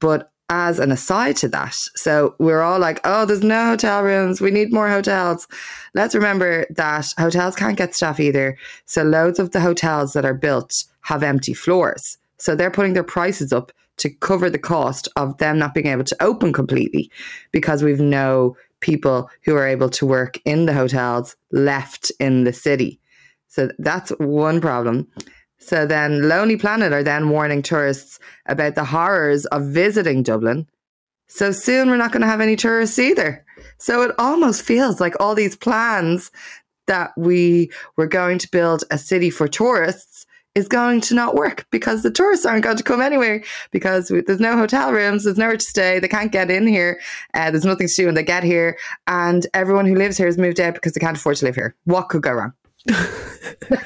but as an aside to that, so we're all like, oh, there's no hotel rooms. We need more hotels. Let's remember that hotels can't get staff either. So loads of the hotels that are built have empty floors. So they're putting their prices up to cover the cost of them not being able to open completely because we've no people who are able to work in the hotels left in the city. So that's one problem. So then Lonely Planet are then warning tourists about the horrors of visiting Dublin. So soon we're not going to have any tourists either. So it almost feels like all these plans that we were going to build a city for tourists is going to not work because the tourists aren't going to come anywhere because we, there's no hotel rooms, there's nowhere to stay, they can't get in here, uh, there's nothing to do when they get here, and everyone who lives here has moved out because they can't afford to live here. What could go wrong?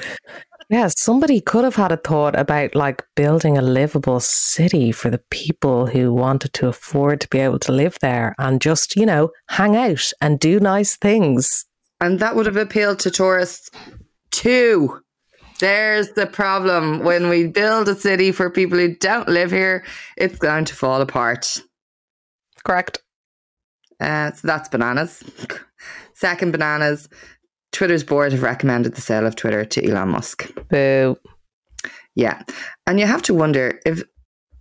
Yeah, somebody could have had a thought about like building a livable city for the people who wanted to afford to be able to live there and just, you know, hang out and do nice things. And that would have appealed to tourists too. There's the problem. When we build a city for people who don't live here, it's going to fall apart. Correct. Uh, so that's bananas. Second, bananas. Twitter's board have recommended the sale of Twitter to Elon Musk. Boo. Yeah. And you have to wonder if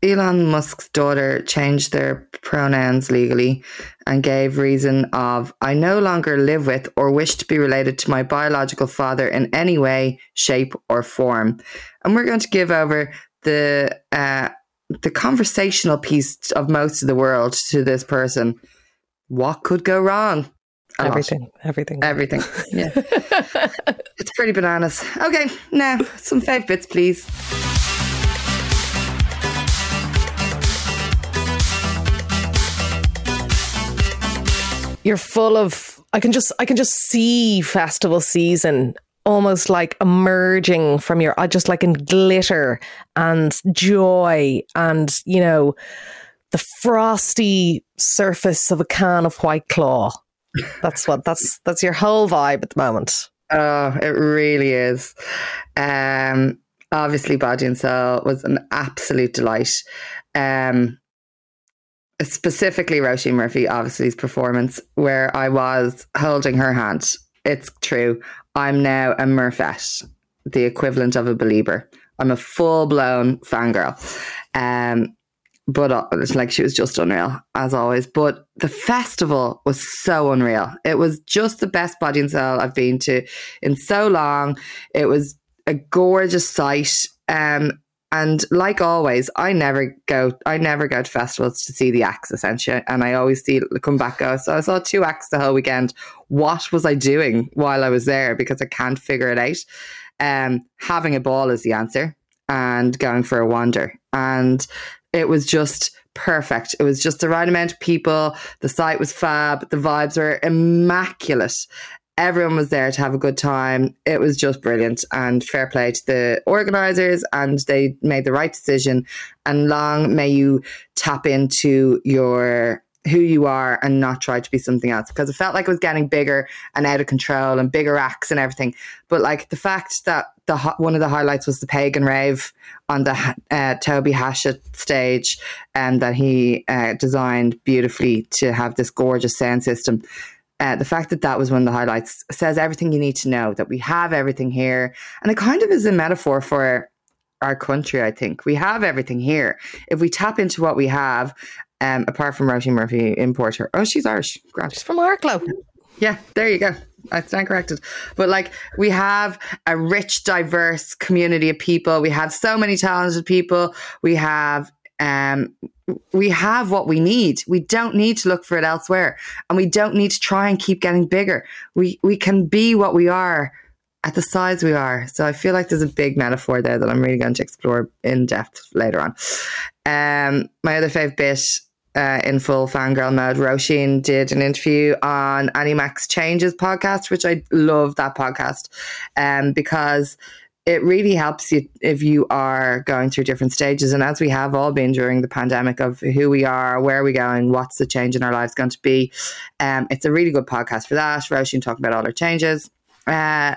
Elon Musk's daughter changed their pronouns legally and gave reason of I no longer live with or wish to be related to my biological father in any way, shape, or form. And we're going to give over the uh, the conversational piece of most of the world to this person. What could go wrong? A lot. everything. Everything. Everything. Yeah. it's pretty bananas. Okay, now some fave bits, please. You're full of I can just I can just see festival season almost like emerging from your I just like in glitter and joy and you know the frosty surface of a can of white claw. That's what that's that's your whole vibe at the moment. Oh, it really is. Um, obviously, Body and Soul was an absolute delight. Um, specifically, Roisin Murphy, obviously, his performance, where I was holding her hand. It's true. I'm now a Murphette, the equivalent of a believer. I'm a full blown fangirl. Um, but uh, it's like she was just unreal as always. But the festival was so unreal. It was just the best body and soul I've been to in so long. It was a gorgeous sight. Um, and like always, I never go. I never go to festivals to see the acts essentially, and I always see come back. Go. So I saw two acts the whole weekend. What was I doing while I was there? Because I can't figure it out. Um, having a ball is the answer, and going for a wander. And it was just perfect. It was just the right amount of people. The site was fab. The vibes were immaculate. Everyone was there to have a good time. It was just brilliant and fair play to the organizers and they made the right decision. And long may you tap into your who you are and not try to be something else because it felt like it was getting bigger and out of control and bigger acts and everything. But like the fact that the one of the highlights was the pagan rave on the uh, Toby Hashett stage and that he uh, designed beautifully to have this gorgeous sound system. Uh, the fact that that was one of the highlights says everything you need to know that we have everything here. And it kind of is a metaphor for our country, I think. We have everything here. If we tap into what we have um, apart from Roisin Murphy, importer. Oh, she's Irish. Grant. She's from Arklow. Yeah, there you go. I stand corrected. But like, we have a rich, diverse community of people. We have so many talented people. We have um, we have what we need. We don't need to look for it elsewhere, and we don't need to try and keep getting bigger. We we can be what we are at the size we are. So I feel like there's a big metaphor there that I'm really going to explore in depth later on. Um, my other fave bit uh, in full fangirl mode, Roisin did an interview on Annie Mac's Changes podcast, which I love that podcast um, because it really helps you if you are going through different stages. And as we have all been during the pandemic of who we are, where are we going, what's the change in our lives going to be, um, it's a really good podcast for that. Roisin talking about all her changes. Uh,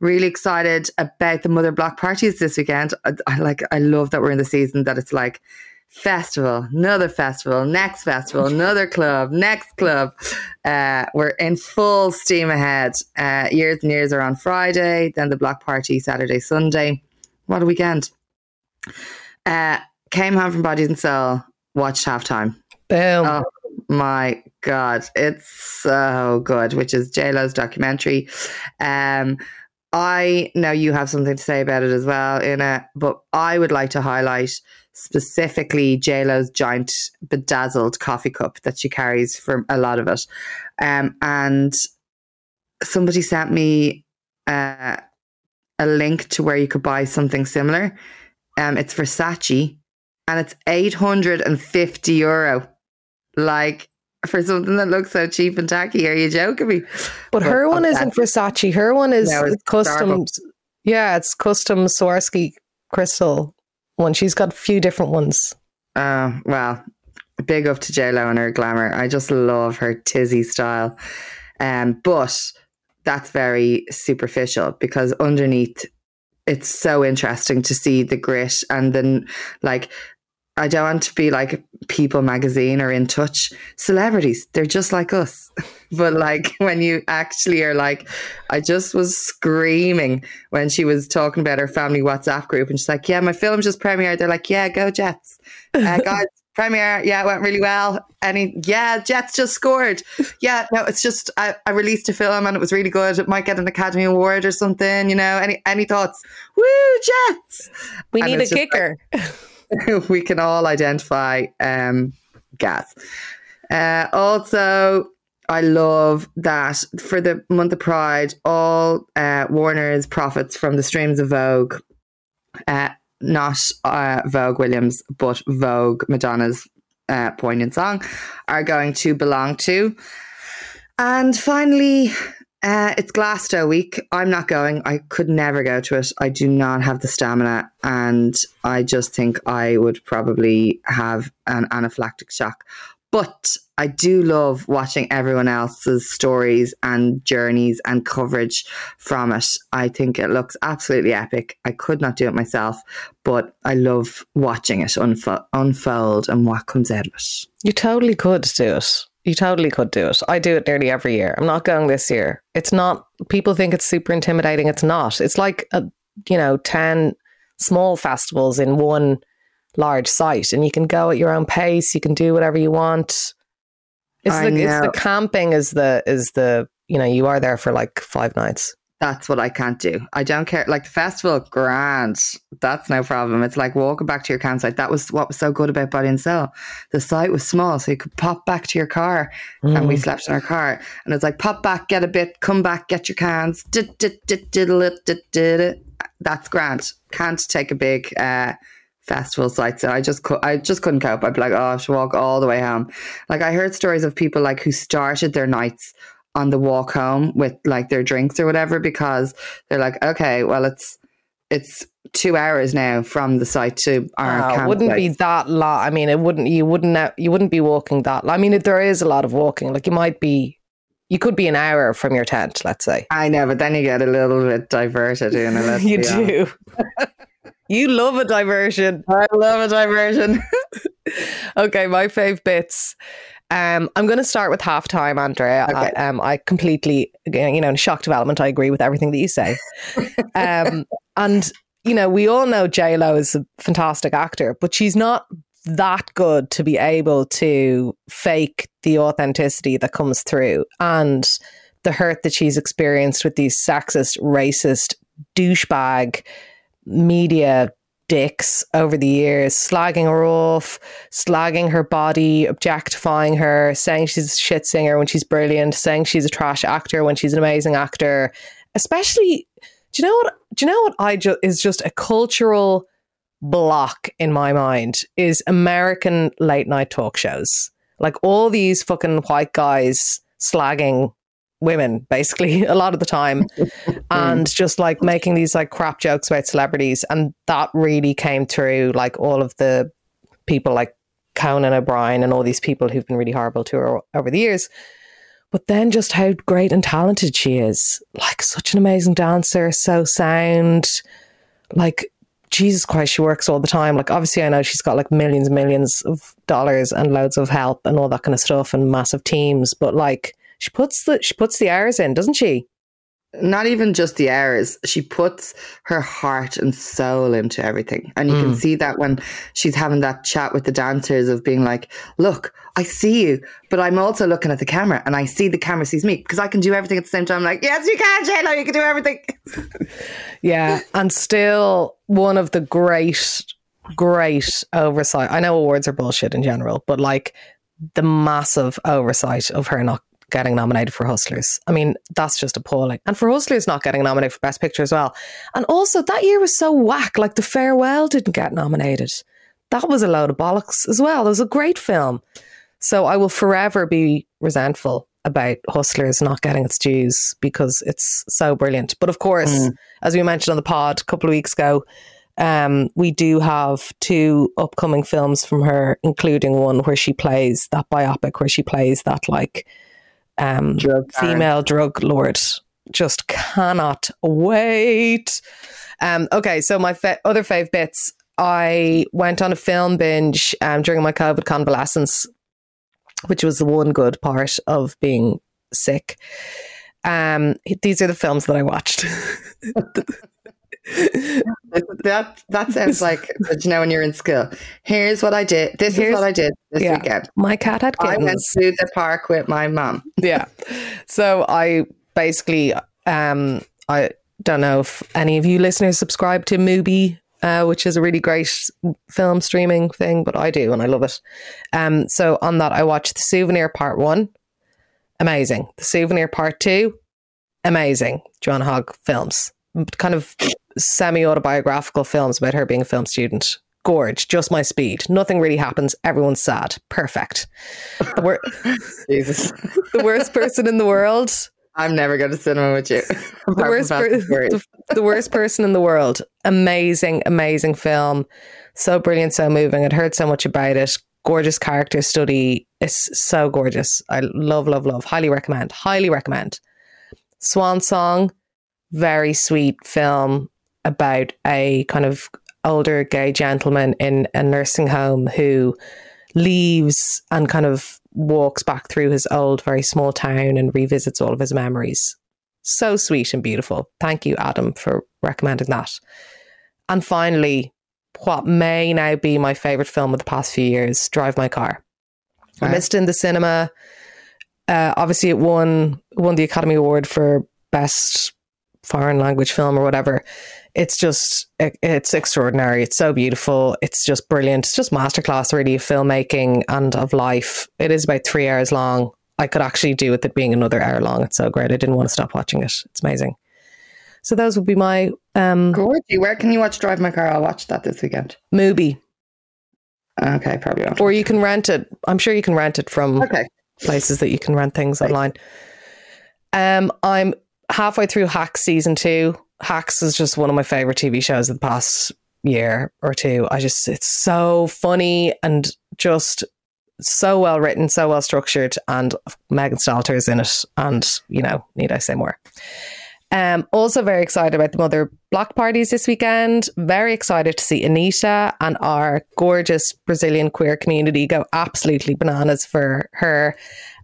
really excited about the mother block parties this weekend. I, I like I love that we're in the season that it's like festival, another festival, next festival, another club, next club. Uh, we're in full steam ahead. Uh, years and years are on Friday, then the block party Saturday, Sunday. What a weekend. Uh, came home from Body and Soul, watched halftime. Boom. Oh my God. It's so good, which is JLo's documentary. Um, I know you have something to say about it as well, Ina, but I would like to highlight specifically JLo's giant bedazzled coffee cup that she carries for a lot of it. Um, and somebody sent me uh, a link to where you could buy something similar. Um, it's Versace and it's 850 euro. Like, for something that looks so cheap and tacky, are you joking me? But her one isn't Versace. Her one is No, custom. Yeah, it's custom Swarovski crystal one. She's got a few different ones. Uh, well, big up to JLo and her glamour. I just love her tizzy style. Um, but that's very superficial because underneath it's so interesting to see the grit and then like I don't want to be like People magazine or in touch. Celebrities, they're just like us. but like when you actually are like, I just was screaming when she was talking about her family WhatsApp group and she's like, Yeah, my film just premiered. They're like, Yeah, go Jets. Uh, guys, premiere, yeah, it went really well. Any yeah, Jets just scored. Yeah, no, it's just I, I released a film and it was really good. It might get an Academy Award or something, you know. Any any thoughts? Woo, Jets. We And need a just like- kicker. we can all identify um, gas. Uh, also, I love that for the month of Pride, all uh, Warner's profits from the streams of Vogue, uh, not uh, Vogue Williams, but Vogue Madonna's uh, poignant song, are going to belong to. And finally, uh, it's Glasto week. I'm not going. I could never go to it. I do not have the stamina, and I just think I would probably have an anaphylactic shock. But I do love watching everyone else's stories and journeys and coverage from it. I think it looks absolutely epic. I could not do it myself, but I love watching it unfo- unfold and what comes out of it. You totally could do it. You totally could do it. I do it nearly every year. I'm not going this year. It's not, people think it's super intimidating. It's not. It's like, a, you know, 10 small festivals in one large site and you can go at your own pace. You can do whatever you want. It's I the, it's the camping is the, is the, you know, you are there for like five nights. That's what I can't do. I don't care. Like the festival, grand. That's no problem. It's like walking back to your campsite. That was what was so good about Body and Soul. The site was small, so you could pop back to your car, and we Mm. slept in our car. And it's like pop back, get a bit, come back, get your cans. That's grand. Can't take a big uh, festival site, so I just cou- I just couldn't cope. I'd be like, oh, I have to walk all the way home. Like I heard stories of people like who started their nights on the walk home with like their drinks or whatever because they're like, okay, well, it's it's two hours now from the site to our Uh, campsite. wouldn't be that lot. I mean, it wouldn't. You wouldn't. You wouldn't be walking that. I mean, there is a lot of walking. Like you might be. You could be an hour from your tent. Let's say. I know, but then you get a little bit diverted let's you do. you love a diversion. I love a diversion. Okay, my fave bits. Um, I'm going to start with halftime, Andrea. Okay. I, um, I completely, you know, in shock development, I agree with everything that you say. um, and you know, we all know J Lo is a fantastic actor, but she's not that good to be able to fake the authenticity that comes through and the hurt that she's experienced with these sexist, racist, douchebag media dicks over the years, slagging her off, slagging her body, objectifying her, saying she's a shit singer when she's brilliant, saying she's a trash actor when she's an amazing actor. Especially, do you know what? Do you know what I ju- is just a cultural block in my mind is American late night talk shows. Like all these fucking white guys slagging women basically a lot of the time. Mm. And just like making these like crap jokes about celebrities. And that really came through like all of the people like Conan O'Brien and all these people who've been really horrible to her over the years. But then just how great and talented she is. Like such an amazing dancer so sound. Like Jesus Christ, she works all the time. Like, obviously, I know she's got like millions and millions of dollars and loads of help and all that kind of stuff and massive teams. But like, she puts the she puts the hours in, doesn't she? Not even just the hours. She puts her heart and soul into everything. And you can Mm. see that when she's having that chat with the dancers of being like, look, I see you, but I'm also looking at the camera and I see the camera sees me because I can do everything at the same time. I'm like, yes, you can, JLo, you can do everything. Yeah, and still one of the great great oversight. I know awards are bullshit in general, but like the massive oversight of her not getting nominated for Hustlers. I mean, that's just appalling. And for Hustlers not getting nominated for Best Picture as well. And also, that year was so whack. Like, The Farewell didn't get nominated. That was a load of bollocks as well. It was a great film. So I will forever be resentful about Hustlers not getting its dues because it's so brilliant. But of course, mm. as we mentioned on the pod a couple of weeks ago, um, we do have two upcoming films from her, including one where she plays that biopic, where she plays that like um, drug female drug lord. Just cannot wait. Um, okay, so my fa- other fave bits. I went on a film binge um, during my COVID convalescence, which was the one good part of being sick. Um, these are the films that I watched. that that sounds like you know when you're in school. Here's what I did. This Here's, is what I did this yeah, weekend. My cat had kittens. I went to the park with my mom. yeah. So I basically um I don't know if any of you listeners subscribe to Mubi, uh, which is a really great film streaming thing, but I do and I love it. Um so on that I watched The Souvenir Part 1. Amazing. The Souvenir Part 2. Amazing. Joanna Hogg films kind of semi autobiographical films about her being a film student. Gorge, just my speed. Nothing really happens. Everyone's sad. Perfect. The, wor- Jesus. the worst person in the world. I'm never going to cinema with you. the worst, per- the, the worst person in the world. Amazing, amazing film. So brilliant, so moving. I'd heard so much about it. Gorgeous character study. It's so gorgeous. I love, love, love. Highly recommend. Highly recommend. Swan Song very sweet film about a kind of older gay gentleman in a nursing home who leaves and kind of walks back through his old, very small town and revisits all of his memories. So sweet and beautiful. Thank you, Adam, for recommending that. And finally, what may now be my favorite film of the past few years, Drive My Car. I missed in the cinema. Uh, obviously, it won won the Academy Award for best foreign language film or whatever. It's just it's extraordinary. It's so beautiful. It's just brilliant. It's just masterclass really of filmmaking and of life. It is about three hours long. I could actually do with it being another hour long. It's so great. I didn't want to stop watching it. It's amazing. So those would be my um Gordy, where can you watch Drive My Car? I'll watch that this weekend. Mubi. Okay, probably won't. Or you can rent it. I'm sure you can rent it from okay. places that you can rent things right. online. Um, I'm halfway through Hacks season two. Hacks is just one of my favorite TV shows of the past year or two. I just, it's so funny and just so well written, so well structured, and Megan Stalter is in it. And, you know, need I say more? Um, also very excited about the Mother Block parties this weekend. Very excited to see Anitta and our gorgeous Brazilian queer community go absolutely bananas for her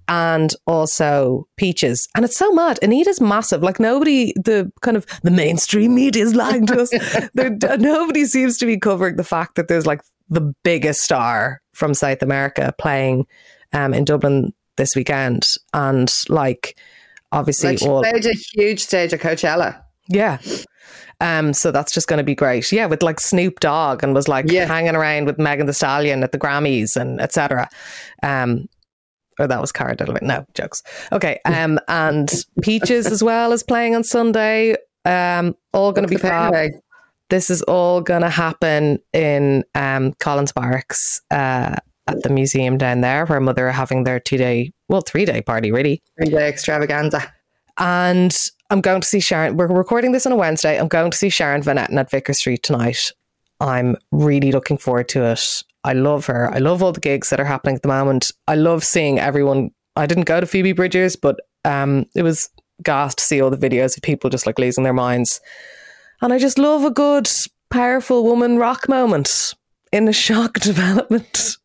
and also Peaches. And it's so mad. Anitta's massive. Like nobody, the kind of the mainstream media is lying to us. nobody seems to be covering the fact that there's like the biggest star from South America playing um, in Dublin this weekend. And like, obviously, like she all, played a huge stage at Coachella. Yeah. Um, so that's just going to be great. Yeah, with like Snoop Dogg and was like yeah. hanging around with Megan Thee Stallion at the Grammys and etc. Um, or that was Cara Delevingne. No jokes. Okay, um, and Peaches as well is playing on Sunday. Um, all going to be fab. This is all going to happen in um, Collins Barracks uh, at the museum down there, where Mother are having their two day, well, three day party, really. Three day extravaganza. And I'm going to see Sharon. We're recording this on a Wednesday. I'm going to see Sharon Van Etten at Vicar Street tonight. I'm really looking forward to it. I love her. I love all the gigs that are happening at the moment. I love seeing everyone. I didn't go to Phoebe Bridgers, but um, it was gas to see all the videos of people just like losing their minds. And I just love a good, powerful woman rock moment in a shock development.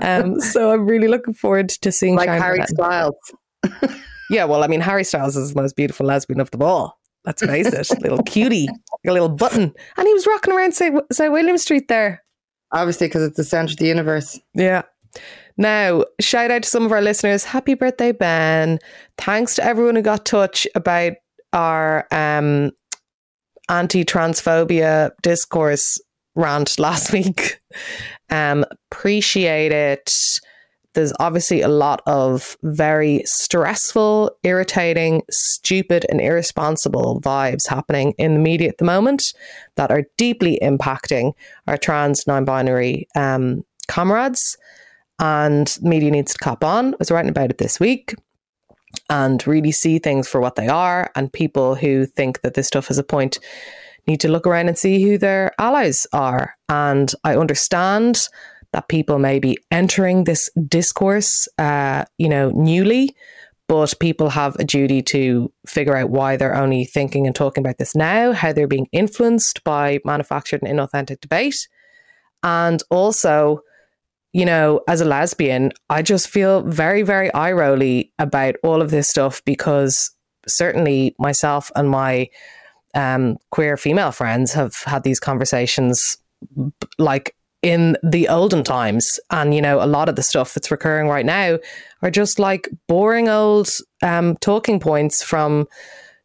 um, so I'm really looking forward to seeing like Sharon Harry Styles. yeah, well, I mean, Harry Styles is the most beautiful lesbian of them all. Let's face it, little cutie, a little button, and he was rocking around say, say William Street there Obviously, because it's the center of the universe. Yeah. Now, shout out to some of our listeners. Happy birthday, Ben. Thanks to everyone who got touch about our um, anti transphobia discourse rant last week. Um, appreciate it. There's obviously a lot of very stressful, irritating, stupid, and irresponsible vibes happening in the media at the moment that are deeply impacting our trans, non binary um, comrades. And media needs to cop on. I was writing about it this week and really see things for what they are. And people who think that this stuff has a point need to look around and see who their allies are. And I understand that people may be entering this discourse, uh, you know, newly, but people have a duty to figure out why they're only thinking and talking about this now, how they're being influenced by manufactured and inauthentic debate. And also, you know, as a lesbian, I just feel very, very eye rolly about all of this stuff because certainly myself and my um, queer female friends have had these conversations like in the olden times. And, you know, a lot of the stuff that's recurring right now are just like boring old um, talking points from,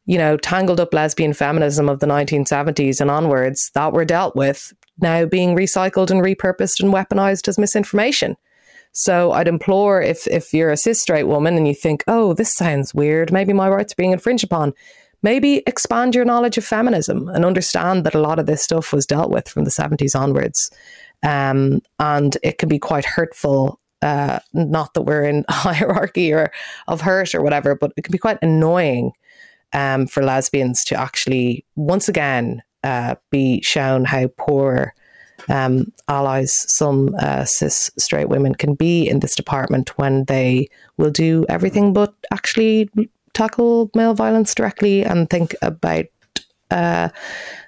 you know, tangled up lesbian feminism of the 1970s and onwards that were dealt with now being recycled and repurposed and weaponized as misinformation. So I'd implore if if you're a cis straight woman and you think, oh, this sounds weird, maybe my rights are being infringed upon, maybe expand your knowledge of feminism and understand that a lot of this stuff was dealt with from the 70s onwards. Um, and it can be quite hurtful. Uh, not that we're in hierarchy or of hurt or whatever, but it can be quite annoying um, for lesbians to actually once again uh, be shown how poor um, allies some uh, cis straight women can be in this department when they will do everything but actually tackle male violence directly and think about uh,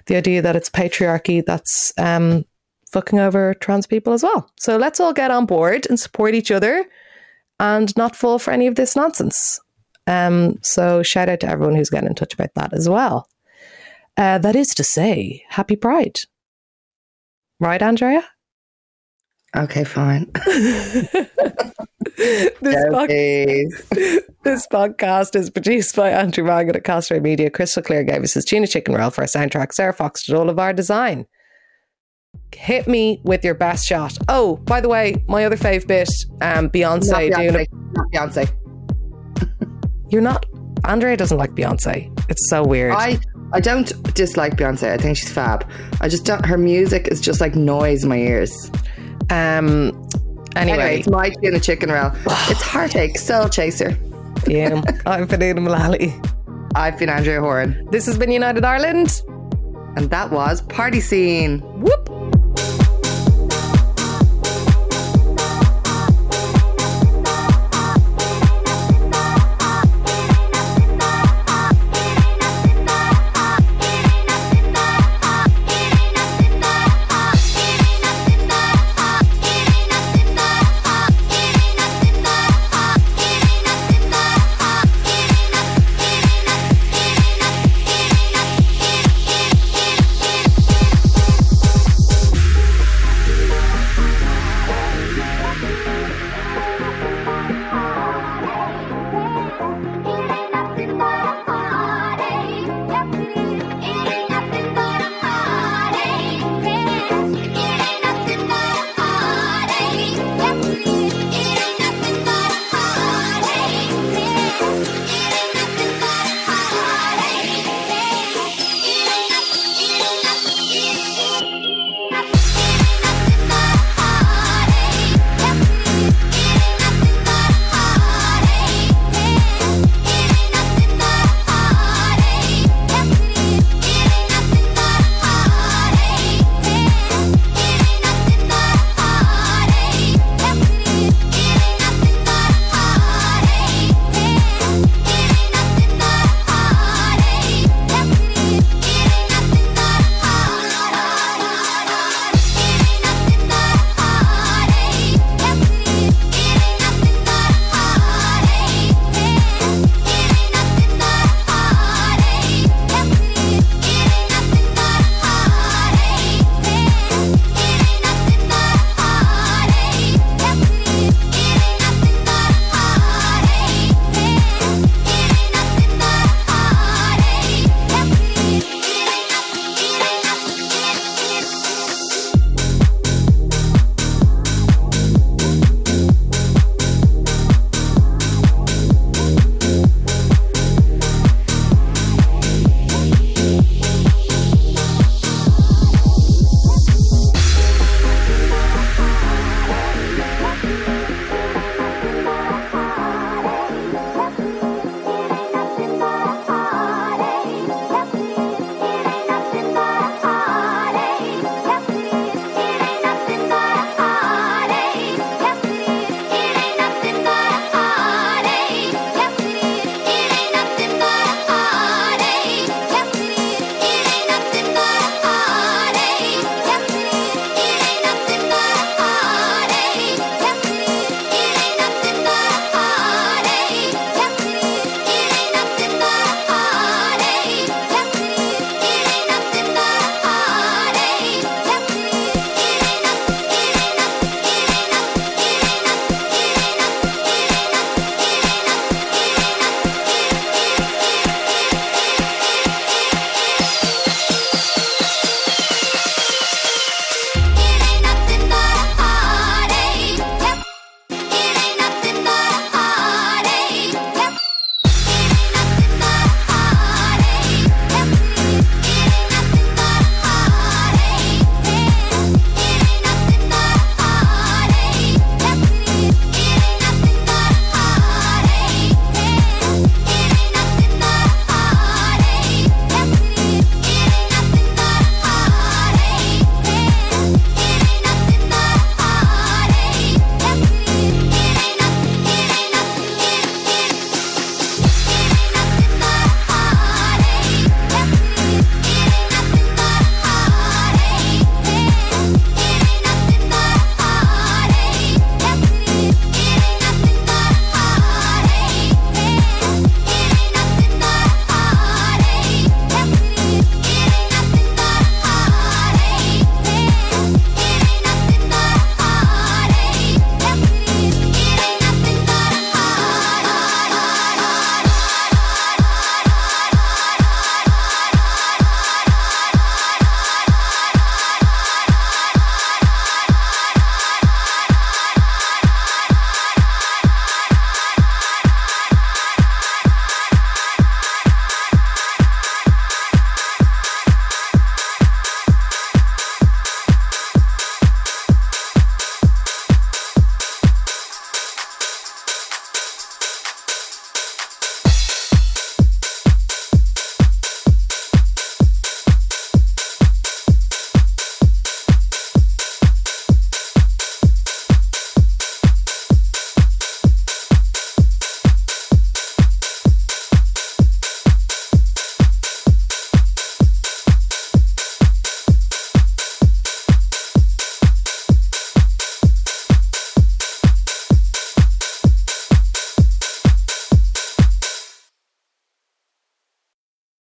the idea that it's patriarchy that's um, fucking over trans people as well. So let's all get on board and support each other and not fall for any of this nonsense. Um, so shout out to everyone who's getting in touch about that as well. Uh, that is to say, happy Pride. Right, Andrea? Okay, fine. this, this podcast is produced by Andrew Mangan at Castro Media. Krystal Klear gave us his tuna chicken roll for our soundtrack. Sarah Fox did all of our design. Hit me with your best shot. Oh, by the way, my other fave bit, um, Beyonce, Not doing Beyonce. a, Not Beyonce. You're not. Andrea doesn't like Beyonce. It's so weird. I I don't dislike Beyonce. I think she's fab. I just don't. Her music is just like noise in my ears. um. Anyway, Anyway, it's my tuna chicken roll. it's heartache, soul chaser. yeah, I've been Ada Mullally. I've been Andrea Horan, This has been United Ireland. and that was Party Scene. Whoop.